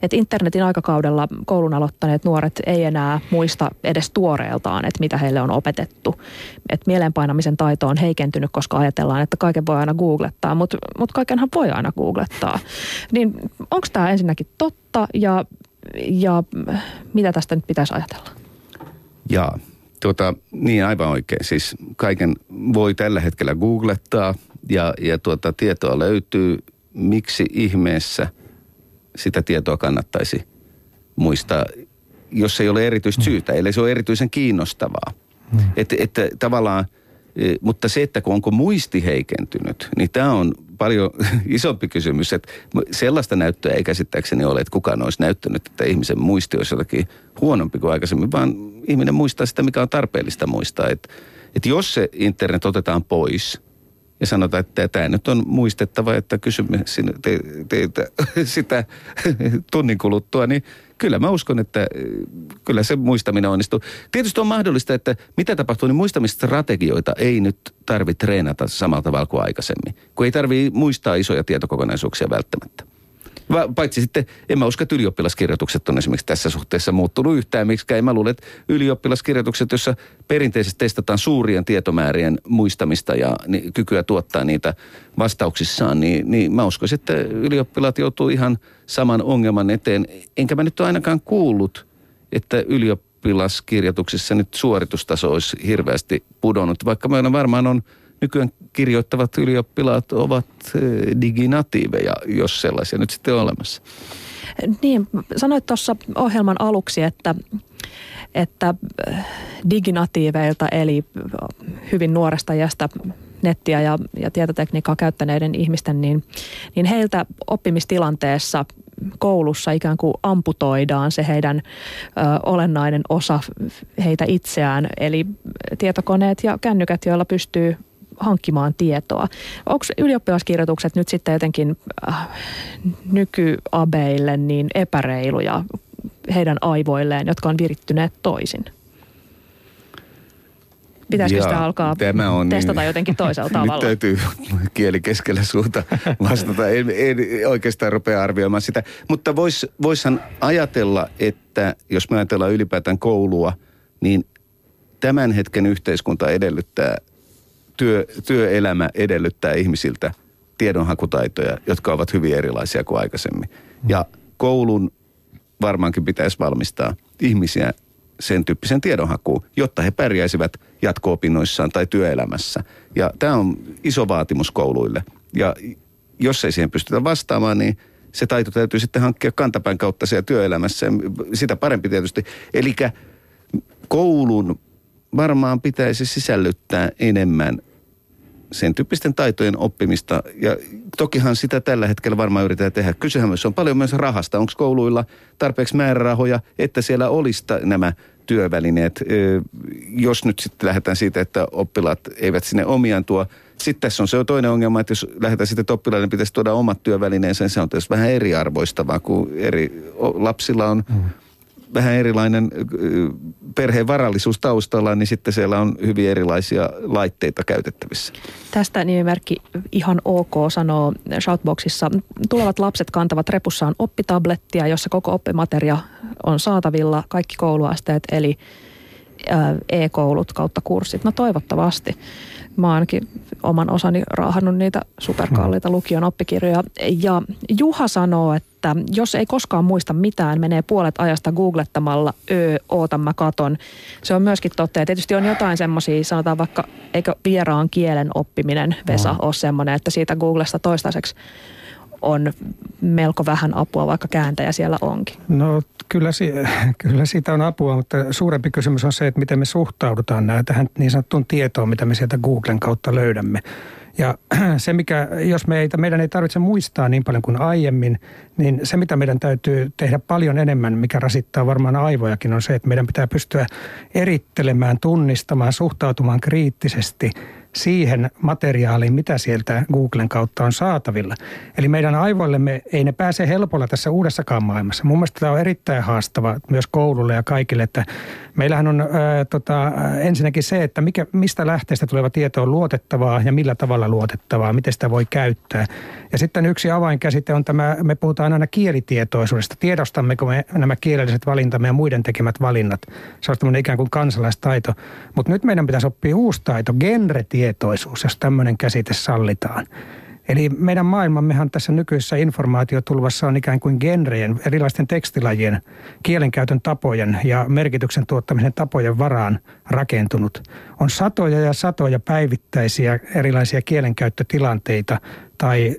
[SPEAKER 2] Et internetin aikakaudella koulun aloittaneet nuoret ei enää muista edes tuoreeltaan, että mitä heille on opetettu. Et mielenpainamisen taito on heikentynyt, koska ajatellaan, että kaiken voi aina googlettaa, mutta mut kaikenhan voi aina googlettaa. Niin onko tämä ensinnäkin totta ja, ja mitä tästä nyt pitäisi ajatella?
[SPEAKER 3] Jaa, Tuota, niin aivan oikein. Siis kaiken voi tällä hetkellä googlettaa ja, ja tuota, tietoa löytyy. Miksi ihmeessä sitä tietoa kannattaisi muistaa, jos ei ole erityistä syytä, ellei se ole erityisen kiinnostavaa. Mm. Että, että tavallaan, e, mutta se, että onko muisti heikentynyt, niin tämä on paljon isompi kysymys. Että sellaista näyttöä ei käsittääkseni ole, että kukaan olisi näyttänyt, että ihmisen muisti olisi jotakin huonompi kuin aikaisemmin, vaan ihminen muistaa sitä, mikä on tarpeellista muistaa. Että, että jos se internet otetaan pois ja sanotaan, että tämä nyt on muistettava, että kysymme te, teiltä sitä tunnin kuluttua, niin kyllä mä uskon, että kyllä se muistaminen onnistuu. Tietysti on mahdollista, että mitä tapahtuu, niin muistamistrategioita ei nyt tarvitse treenata samalla tavalla kuin aikaisemmin. Kun ei tarvitse muistaa isoja tietokokonaisuuksia välttämättä. Paitsi sitten, en mä usko, että ylioppilaskirjoitukset on esimerkiksi tässä suhteessa muuttunut yhtään. Miksi en mä luulen, että ylioppilaskirjoitukset, jossa perinteisesti testataan suurien tietomäärien muistamista ja kykyä tuottaa niitä vastauksissaan, niin, niin mä uskoisin, että ylioppilaat joutuu ihan saman ongelman eteen. Enkä mä nyt ole ainakaan kuullut, että ylioppilaskirjoituksissa nyt suoritustaso olisi hirveästi pudonnut, vaikka meillä varmaan on – nykyään kirjoittavat ylioppilaat ovat eh, diginatiiveja, jos sellaisia nyt sitten on olemassa.
[SPEAKER 2] Niin, sanoit tuossa ohjelman aluksi, että, että eh, diginatiiveilta eli hyvin nuoresta iästä nettiä ja, ja tietotekniikkaa käyttäneiden ihmisten, niin, niin heiltä oppimistilanteessa koulussa ikään kuin amputoidaan se heidän ö, olennainen osa heitä itseään, eli tietokoneet ja kännykät, joilla pystyy hankkimaan tietoa. Onko ylioppilaskirjoitukset nyt sitten jotenkin äh, nykyabeille niin epäreiluja heidän aivoilleen, jotka on virittyneet toisin? Pitäisikö sitä alkaa tämä on testata niin, jotenkin toisella tavalla?
[SPEAKER 3] Nyt täytyy kieli keskellä suuta vastata. En, en oikeastaan rupea arvioimaan sitä. Mutta vois, voishan ajatella, että jos me ajatellaan ylipäätään koulua, niin tämän hetken yhteiskunta edellyttää työ, työelämä edellyttää ihmisiltä tiedonhakutaitoja, jotka ovat hyvin erilaisia kuin aikaisemmin. Ja koulun varmaankin pitäisi valmistaa ihmisiä sen tyyppisen tiedonhakuun, jotta he pärjäisivät jatko-opinnoissaan tai työelämässä. Ja tämä on iso vaatimus kouluille. Ja jos ei siihen pystytä vastaamaan, niin se taito täytyy sitten hankkia kantapään kautta siellä työelämässä. Sitä parempi tietysti. Eli koulun varmaan pitäisi sisällyttää enemmän sen tyyppisten taitojen oppimista. Ja tokihan sitä tällä hetkellä varmaan yritetään tehdä. Kysehän myös on paljon myös rahasta. Onko kouluilla tarpeeksi määrärahoja, että siellä olisi nämä työvälineet. Jos nyt sitten lähdetään siitä, että oppilaat eivät sinne omiaan tuo. Sitten tässä on se toinen ongelma, että jos lähdetään sitten, että oppilaiden pitäisi tuoda omat työvälineensä, niin se on tietysti vähän eriarvoistavaa, kun eri lapsilla on... Mm vähän erilainen perheen varallisuus taustalla, niin sitten siellä on hyvin erilaisia laitteita käytettävissä.
[SPEAKER 2] Tästä nimimerkki ihan ok sanoo Shoutboxissa. Tulevat lapset kantavat repussaan oppitablettia, jossa koko oppimateria on saatavilla, kaikki kouluasteet, eli e-koulut kautta kurssit. No toivottavasti. Mä oon ainakin oman osani raahannut niitä superkalliita lukion oppikirjoja. Ja Juha sanoo, että jos ei koskaan muista mitään, menee puolet ajasta googlettamalla, öö, ootan mä katon. Se on myöskin totta. Ja tietysti on jotain semmoisia, sanotaan vaikka, eikö vieraan kielen oppiminen, Vesa, no. ole semmoinen, että siitä Googlesta toistaiseksi on melko vähän apua, vaikka kääntäjä siellä onkin?
[SPEAKER 4] No kyllä, kyllä siitä on apua, mutta suurempi kysymys on se, että miten me suhtaudutaan näin tähän niin sanottuun tietoon, mitä me sieltä Googlen kautta löydämme. Ja se, mikä, jos me ei, meidän ei tarvitse muistaa niin paljon kuin aiemmin, niin se, mitä meidän täytyy tehdä paljon enemmän, mikä rasittaa varmaan aivojakin, on se, että meidän pitää pystyä erittelemään, tunnistamaan, suhtautumaan kriittisesti – siihen materiaaliin, mitä sieltä Googlen kautta on saatavilla. Eli meidän aivoillemme ei ne pääse helpolla tässä uudessakaan maailmassa. Mun mielestä tämä on erittäin haastava myös koululle ja kaikille, että meillähän on ää, tota, ensinnäkin se, että mikä, mistä lähteestä tuleva tieto on luotettavaa ja millä tavalla luotettavaa, miten sitä voi käyttää. Ja sitten yksi avainkäsite on tämä, me puhutaan aina kielitietoisuudesta. Tiedostammeko me nämä kielelliset valintamme ja muiden tekemät valinnat. Se on ikään kuin kansalaistaito. Mutta nyt meidän pitäisi oppia uusi taito, genretietoisuus, jos tämmöinen käsite sallitaan. Eli meidän maailmammehan tässä nykyisessä informaatiotulvassa on ikään kuin genrejen, erilaisten tekstilajien, kielenkäytön tapojen ja merkityksen tuottamisen tapojen varaan rakentunut. On satoja ja satoja päivittäisiä erilaisia kielenkäyttötilanteita tai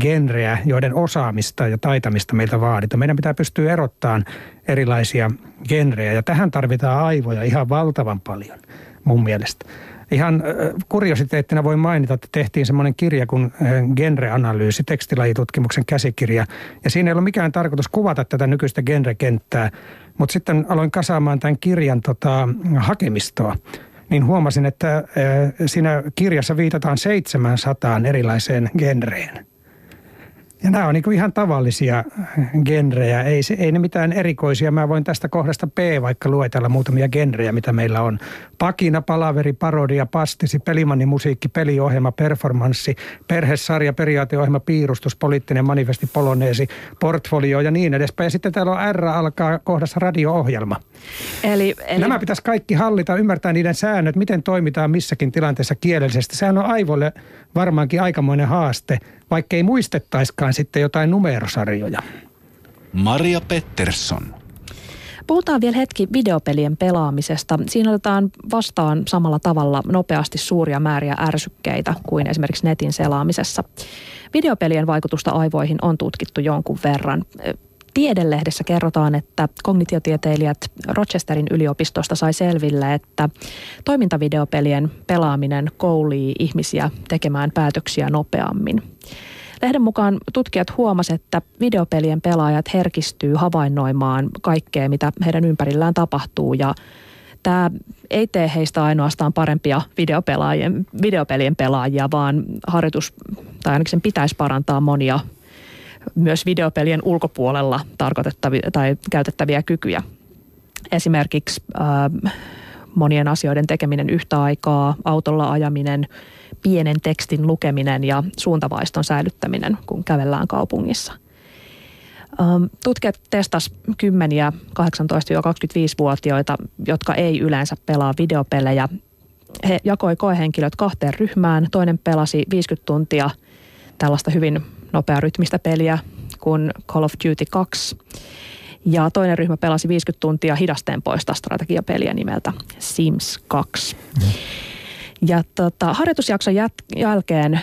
[SPEAKER 4] genrejä, joiden osaamista ja taitamista meiltä vaaditaan. Meidän pitää pystyä erottamaan erilaisia genrejä ja tähän tarvitaan aivoja ihan valtavan paljon mun mielestä. Ihan kuriositeettina voi mainita, että tehtiin semmoinen kirja kuin genreanalyysi, tekstilajitutkimuksen käsikirja. Ja siinä ei ollut mikään tarkoitus kuvata tätä nykyistä genrekenttää, mutta sitten aloin kasaamaan tämän kirjan tota, hakemistoa niin huomasin, että siinä kirjassa viitataan 700 erilaiseen genreen. Ja nämä on niin ihan tavallisia genrejä, ei, ei ne mitään erikoisia. Mä voin tästä kohdasta P vaikka luetella muutamia genrejä, mitä meillä on. Pakina, palaveri, parodia, pastisi, pelimanni, musiikki, peliohjelma, performanssi, perhesarja, periaateohjelma, piirustus, poliittinen manifesti, poloneesi, portfolio ja niin edespäin. Ja sitten täällä on R alkaa kohdassa radio-ohjelma. Eli, eli... Nämä pitäisi kaikki hallita, ymmärtää niiden säännöt, miten toimitaan missäkin tilanteessa kielellisesti. Sehän on aivolle varmaankin aikamoinen haaste, vaikka ei muistettaiskaan sitten jotain numerosarjoja.
[SPEAKER 1] Maria Pettersson.
[SPEAKER 2] Puhutaan vielä hetki videopelien pelaamisesta. Siinä otetaan vastaan samalla tavalla nopeasti suuria määriä ärsykkeitä kuin esimerkiksi netin selaamisessa. Videopelien vaikutusta aivoihin on tutkittu jonkun verran. Tiedelehdessä kerrotaan, että kognitiotieteilijät Rochesterin yliopistosta sai selville, että toimintavideopelien pelaaminen koulii ihmisiä tekemään päätöksiä nopeammin. Lehden mukaan tutkijat huomasivat, että videopelien pelaajat herkistyy havainnoimaan kaikkea, mitä heidän ympärillään tapahtuu ja tämä ei tee heistä ainoastaan parempia videopelaajien, videopelien pelaajia, vaan harjoitus, tai ainakin sen pitäisi parantaa monia myös videopelien ulkopuolella tarkoitettavia tai käytettäviä kykyjä. Esimerkiksi äh, monien asioiden tekeminen yhtä aikaa, autolla ajaminen, pienen tekstin lukeminen ja suuntavaiston säilyttäminen, kun kävellään kaupungissa. Ähm, tutkijat testas kymmeniä 18-25-vuotiaita, jotka ei yleensä pelaa videopelejä. He jakoi koehenkilöt kahteen ryhmään. Toinen pelasi 50 tuntia tällaista hyvin nopea rytmistä peliä kuin Call of Duty 2. Ja toinen ryhmä pelasi 50 tuntia hidastempoista strategiapeliä nimeltä Sims 2. Mm. Ja tota, harjoitusjakson jät- jälkeen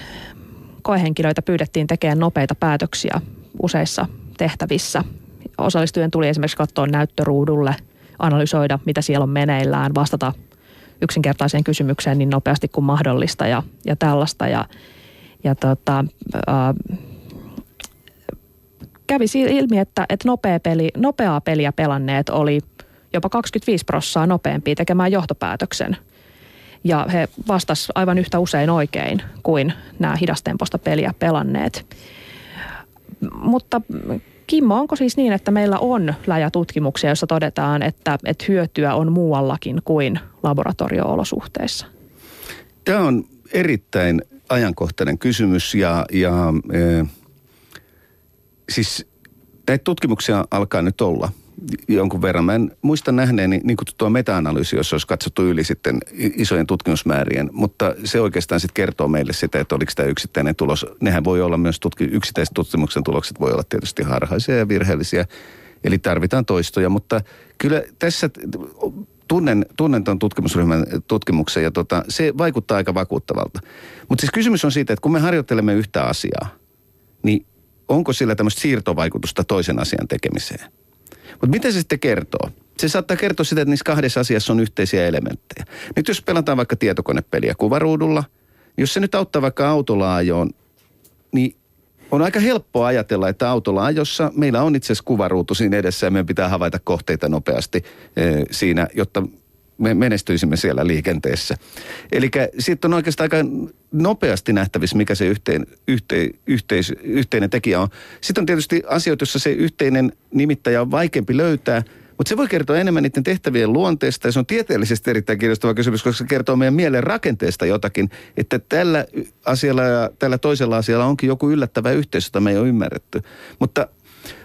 [SPEAKER 2] koehenkilöitä pyydettiin tekemään nopeita päätöksiä useissa tehtävissä. Osallistujien tuli esimerkiksi katsoa näyttöruudulle, analysoida, mitä siellä on meneillään, vastata yksinkertaiseen kysymykseen niin nopeasti kuin mahdollista ja, ja tällaista. Ja, ja tota, ää, kävi ilmi, että, että nopea peli, nopeaa peliä pelanneet oli jopa 25 prossaa nopeampia tekemään johtopäätöksen. Ja he vastas aivan yhtä usein oikein kuin nämä hidastemposta peliä pelanneet. Mutta Kimmo, onko siis niin, että meillä on läjätutkimuksia, joissa todetaan, että, että hyötyä on muuallakin kuin laboratorio-olosuhteissa?
[SPEAKER 3] Tämä on erittäin ajankohtainen kysymys ja, ja e, siis näitä tutkimuksia alkaa nyt olla jonkun verran. Mä en muista nähneeni niin tuo meta-analyysi, jossa olisi katsottu yli sitten isojen tutkimusmäärien, mutta se oikeastaan sitten kertoo meille sitä, että oliko tämä yksittäinen tulos. Nehän voi olla myös, tutki, yksittäiset tutkimuksen tulokset voi olla tietysti harhaisia ja virheellisiä, eli tarvitaan toistoja, mutta kyllä tässä tunnen, tunnen tuon tutkimusryhmän tutkimuksen ja tota, se vaikuttaa aika vakuuttavalta. Mutta siis kysymys on siitä, että kun me harjoittelemme yhtä asiaa, niin onko sillä tämmöistä siirtovaikutusta toisen asian tekemiseen? Mutta mitä se sitten kertoo? Se saattaa kertoa sitä, että niissä kahdessa asiassa on yhteisiä elementtejä. Nyt jos pelataan vaikka tietokonepeliä kuvaruudulla Jos se nyt auttaa vaikka autolla ajoon, niin on aika helppo ajatella, että autolla ajossa meillä on itse asiassa kuvaruutu siinä edessä ja meidän pitää havaita kohteita nopeasti eh, siinä, jotta me menestyisimme siellä liikenteessä. Eli sitten on oikeastaan aika nopeasti nähtävissä, mikä se yhteen, yhte, yhteis, yhteinen tekijä on. Sitten on tietysti asioita, joissa se yhteinen nimittäjä on vaikeampi löytää – mutta se voi kertoa enemmän niiden tehtävien luonteesta ja se on tieteellisesti erittäin kiinnostava kysymys, koska se kertoo meidän mielen rakenteesta jotakin, että tällä asialla ja tällä toisella asialla onkin joku yllättävä yhteys, jota me ei ole ymmärretty. Mutta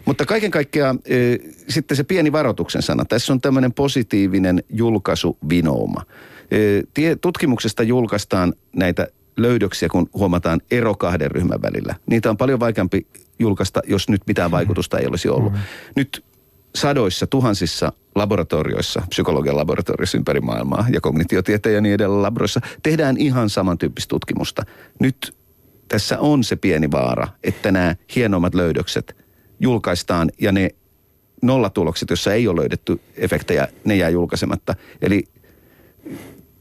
[SPEAKER 3] mutta kaiken kaikkiaan e, sitten se pieni varoituksen sana. Tässä on tämmöinen positiivinen julkaisuvinouma. E, tutkimuksesta julkaistaan näitä löydöksiä, kun huomataan ero kahden ryhmän välillä. Niitä on paljon vaikeampi julkaista, jos nyt mitään vaikutusta ei olisi ollut. Mm. Nyt sadoissa, tuhansissa laboratorioissa, psykologian laboratorioissa ympäri maailmaa ja kognitiotieteen ja niin edelleen labroissa tehdään ihan samantyyppistä tutkimusta. Nyt tässä on se pieni vaara, että nämä hienommat löydökset julkaistaan ja ne nollatulokset, joissa ei ole löydetty efektejä, ne jää julkaisematta. Eli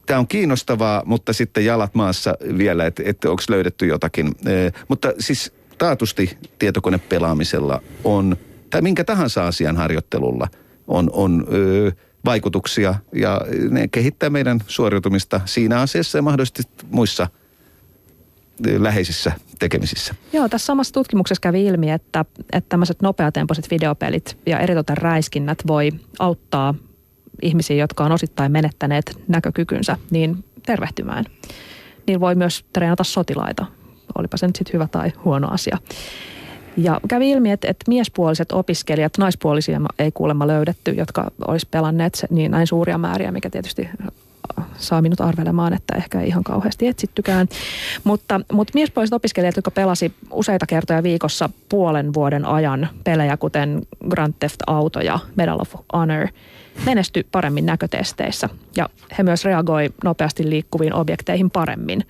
[SPEAKER 3] tämä on kiinnostavaa, mutta sitten jalat maassa vielä, että, että onko löydetty jotakin. E, mutta siis taatusti tietokonepelaamisella on – tai minkä tahansa asian harjoittelulla on, on ö, vaikutuksia ja ne kehittää meidän suoriutumista siinä asiassa ja mahdollisesti muissa läheisissä tekemisissä.
[SPEAKER 2] Joo, tässä samassa tutkimuksessa kävi ilmi, että, että tämmöiset nopeatempoiset videopelit ja eritoten räiskinnät voi auttaa ihmisiä, jotka on osittain menettäneet näkökykynsä, niin tervehtymään. Niillä voi myös treenata sotilaita, olipa se nyt sitten hyvä tai huono asia. Ja kävi ilmi, että, että miespuoliset opiskelijat, naispuolisia ei kuulemma löydetty, jotka olisi pelanneet niin näin suuria määriä, mikä tietysti saa minut arvelemaan, että ehkä ei ihan kauheasti etsittykään. Mutta, mutta miespuoliset opiskelijat, jotka pelasi useita kertoja viikossa puolen vuoden ajan pelejä, kuten Grand Theft Auto ja Medal of Honor, menesty paremmin näkötesteissä. Ja he myös reagoi nopeasti liikkuviin objekteihin paremmin.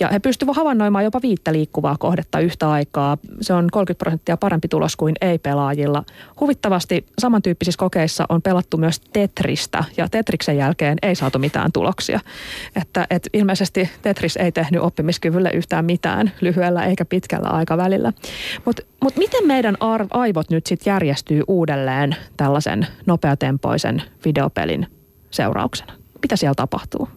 [SPEAKER 2] Ja he pystyvät havainnoimaan jopa viittä liikkuvaa kohdetta yhtä aikaa. Se on 30 prosenttia parempi tulos kuin ei-pelaajilla. Huvittavasti samantyyppisissä kokeissa on pelattu myös Tetristä ja Tetriksen jälkeen ei saatu mitään tuloksia. Että, että ilmeisesti Tetris ei tehnyt oppimiskyvylle yhtään mitään lyhyellä eikä pitkällä aikavälillä. Mutta mut miten meidän aivot nyt sitten järjestyy uudelleen tällaisen nopeatempoisen videopelin seurauksena? Mitä siellä tapahtuu?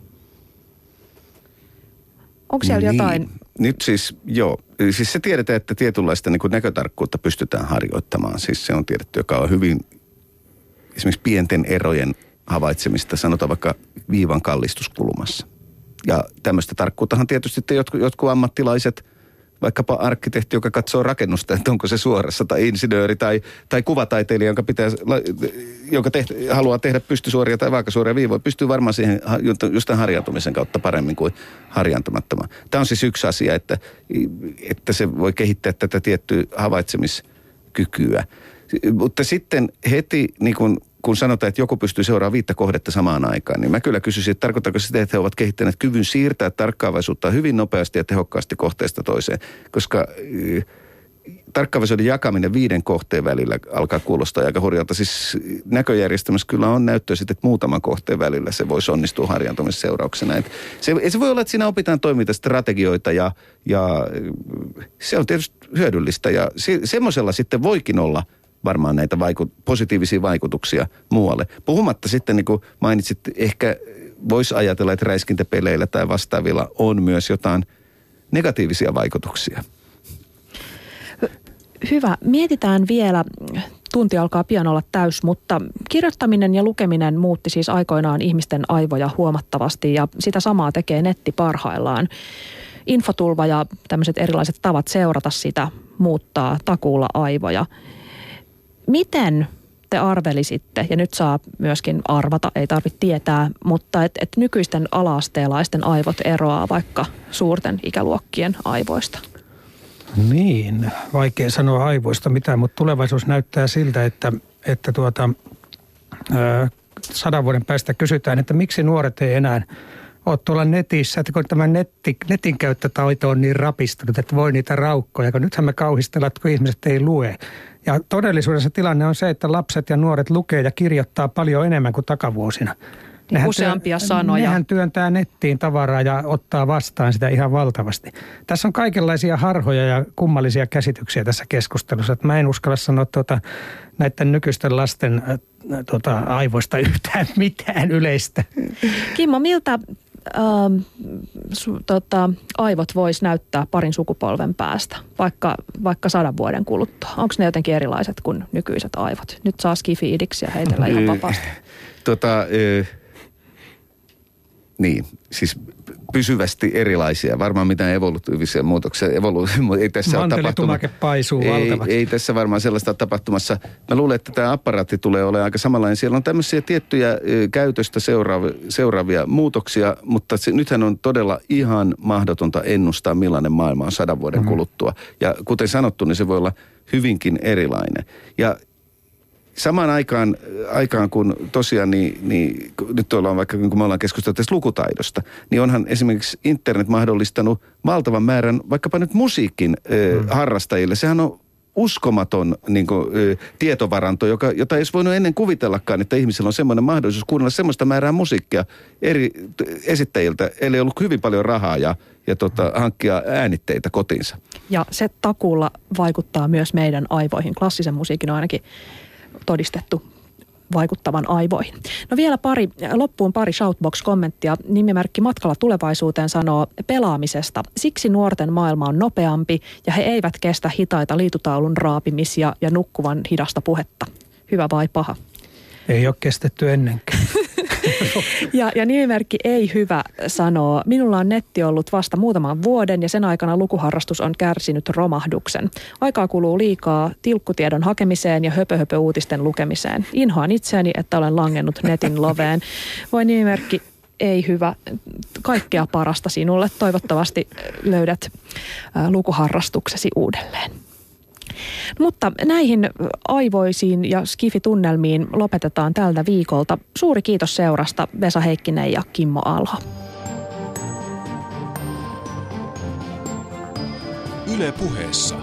[SPEAKER 2] Onko siellä niin. jotain?
[SPEAKER 3] Nyt siis, joo. Siis se tiedetään, että tietynlaista niin näkötarkkuutta pystytään harjoittamaan. Siis se on tiedetty, joka on hyvin esimerkiksi pienten erojen havaitsemista, sanotaan vaikka viivan kallistuskulmassa. Ja tämmöistä tarkkuuttahan tietysti jotkut, jotkut ammattilaiset – vaikkapa arkkitehti, joka katsoo rakennusta, että onko se suorassa, tai insinööri tai, tai kuvataiteilija, jonka, pitää, joka teht, haluaa tehdä pystysuoria tai vaakasuoria viivoja, pystyy varmaan siihen just tämän harjaantumisen kautta paremmin kuin harjaantumattoman. Tämä on siis yksi asia, että, että se voi kehittää tätä tiettyä havaitsemiskykyä. Mutta sitten heti niin kun kun sanotaan, että joku pystyy seuraamaan viittä kohdetta samaan aikaan, niin mä kyllä kysyisin, että tarkoittaako sitä, että he ovat kehittäneet kyvyn siirtää tarkkaavaisuutta hyvin nopeasti ja tehokkaasti kohteesta toiseen, koska tarkkaavaisuuden jakaminen viiden kohteen välillä alkaa kuulostaa aika hurjalta. Siis näköjärjestelmässä kyllä on näyttöä sitten, että muutaman kohteen välillä se voisi onnistua harjantumisen seurauksena. Et se, se voi olla, että siinä opitaan strategioita ja, ja se on tietysti hyödyllistä ja se, semmoisella sitten voikin olla – varmaan näitä vaiku- positiivisia vaikutuksia muualle. Puhumatta sitten, niin kuin mainitsit, ehkä voisi ajatella, että räiskintäpeleillä tai vastaavilla on myös jotain negatiivisia vaikutuksia.
[SPEAKER 2] Hyvä. Mietitään vielä, tunti alkaa pian olla täys, mutta kirjoittaminen ja lukeminen muutti siis aikoinaan ihmisten aivoja huomattavasti ja sitä samaa tekee netti parhaillaan. Infotulva ja tämmöiset erilaiset tavat seurata sitä muuttaa takuulla aivoja. Miten te arvelisitte, ja nyt saa myöskin arvata, ei tarvitse tietää, mutta että et nykyisten alaasteelaisten aivot eroaa vaikka suurten ikäluokkien aivoista?
[SPEAKER 4] Niin, vaikea sanoa aivoista mitään, mutta tulevaisuus näyttää siltä, että, että tuota, ö, sadan vuoden päästä kysytään, että miksi nuoret ei enää ole tuolla netissä, että kun tämä netti, netin käyttötaito on niin rapistunut, että voi niitä raukkoja, kun nythän me kauhistellaan, että kun ihmiset ei lue. Ja todellisuudessa tilanne on se, että lapset ja nuoret lukee ja kirjoittaa paljon enemmän kuin takavuosina.
[SPEAKER 2] Nehän useampia työ, sanoja.
[SPEAKER 4] Nehän työntää nettiin tavaraa ja ottaa vastaan sitä ihan valtavasti. Tässä on kaikenlaisia harhoja ja kummallisia käsityksiä tässä keskustelussa. Että mä en uskalla sanoa tuota, näiden nykyisten lasten äh, tuota, aivoista yhtään mitään yleistä.
[SPEAKER 2] Kimmo, miltä ähm, su, tota, aivot vois näyttää parin sukupolven päästä, vaikka, vaikka sadan vuoden kuluttua? Onko ne jotenkin erilaiset kuin nykyiset aivot? Nyt saa skifiidiksi ja heitellä ihan vapaasti.
[SPEAKER 3] Tota, niin, siis pysyvästi erilaisia. Varmaan mitään evolutiivisia muutoksia. Evolu- ei tässä ole tapahtumassa.
[SPEAKER 4] paisuu
[SPEAKER 3] ei, ei tässä varmaan sellaista tapahtumassa. Mä luulen, että tämä apparaatti tulee olemaan aika samanlainen. Siellä on tämmöisiä tiettyjä käytöstä seuraavia, seuraavia muutoksia, mutta se, nythän on todella ihan mahdotonta ennustaa, millainen maailma on sadan vuoden mm-hmm. kuluttua. Ja kuten sanottu, niin se voi olla hyvinkin erilainen. Ja samaan aikaan, aikaan kun tosiaan, niin, niin nyt ollaan vaikka kun me ollaan keskusteltu tästä lukutaidosta, niin onhan esimerkiksi internet mahdollistanut valtavan määrän vaikkapa nyt musiikin mm. harrastajille. Sehän on uskomaton niin kuin, tietovaranto, joka, jota ei olisi voinut ennen kuvitellakaan, että ihmisellä on semmoinen mahdollisuus kuunnella semmoista määrää musiikkia eri esittäjiltä, eli ollut hyvin paljon rahaa ja, ja tota, hankkia äänitteitä kotiinsa.
[SPEAKER 2] Ja se takuulla vaikuttaa myös meidän aivoihin. Klassisen musiikin on ainakin todistettu vaikuttavan aivoihin. No vielä pari, loppuun pari Shoutbox-kommenttia. Nimimerkki Matkalla tulevaisuuteen sanoo pelaamisesta. Siksi nuorten maailma on nopeampi ja he eivät kestä hitaita liitutaulun raapimisia ja nukkuvan hidasta puhetta. Hyvä vai paha?
[SPEAKER 4] Ei ole kestetty ennenkään.
[SPEAKER 2] ja, ja nimimerkki Ei hyvä sanoo, minulla on netti ollut vasta muutaman vuoden ja sen aikana lukuharrastus on kärsinyt romahduksen. Aikaa kuluu liikaa tilkkutiedon hakemiseen ja höpö-höpö-uutisten lukemiseen. Inhoan itseäni, että olen langennut netin loveen. Voi nimimerkki ei hyvä. Kaikkea parasta sinulle. Toivottavasti löydät lukuharrastuksesi uudelleen. Mutta näihin aivoisiin ja skifitunnelmiin lopetetaan tältä viikolta. Suuri kiitos seurasta Vesa Heikkinen ja Kimmo Alho.
[SPEAKER 1] Yle puheessa.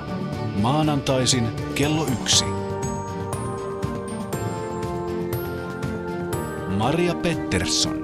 [SPEAKER 1] Maanantaisin kello yksi. Maria Pettersson.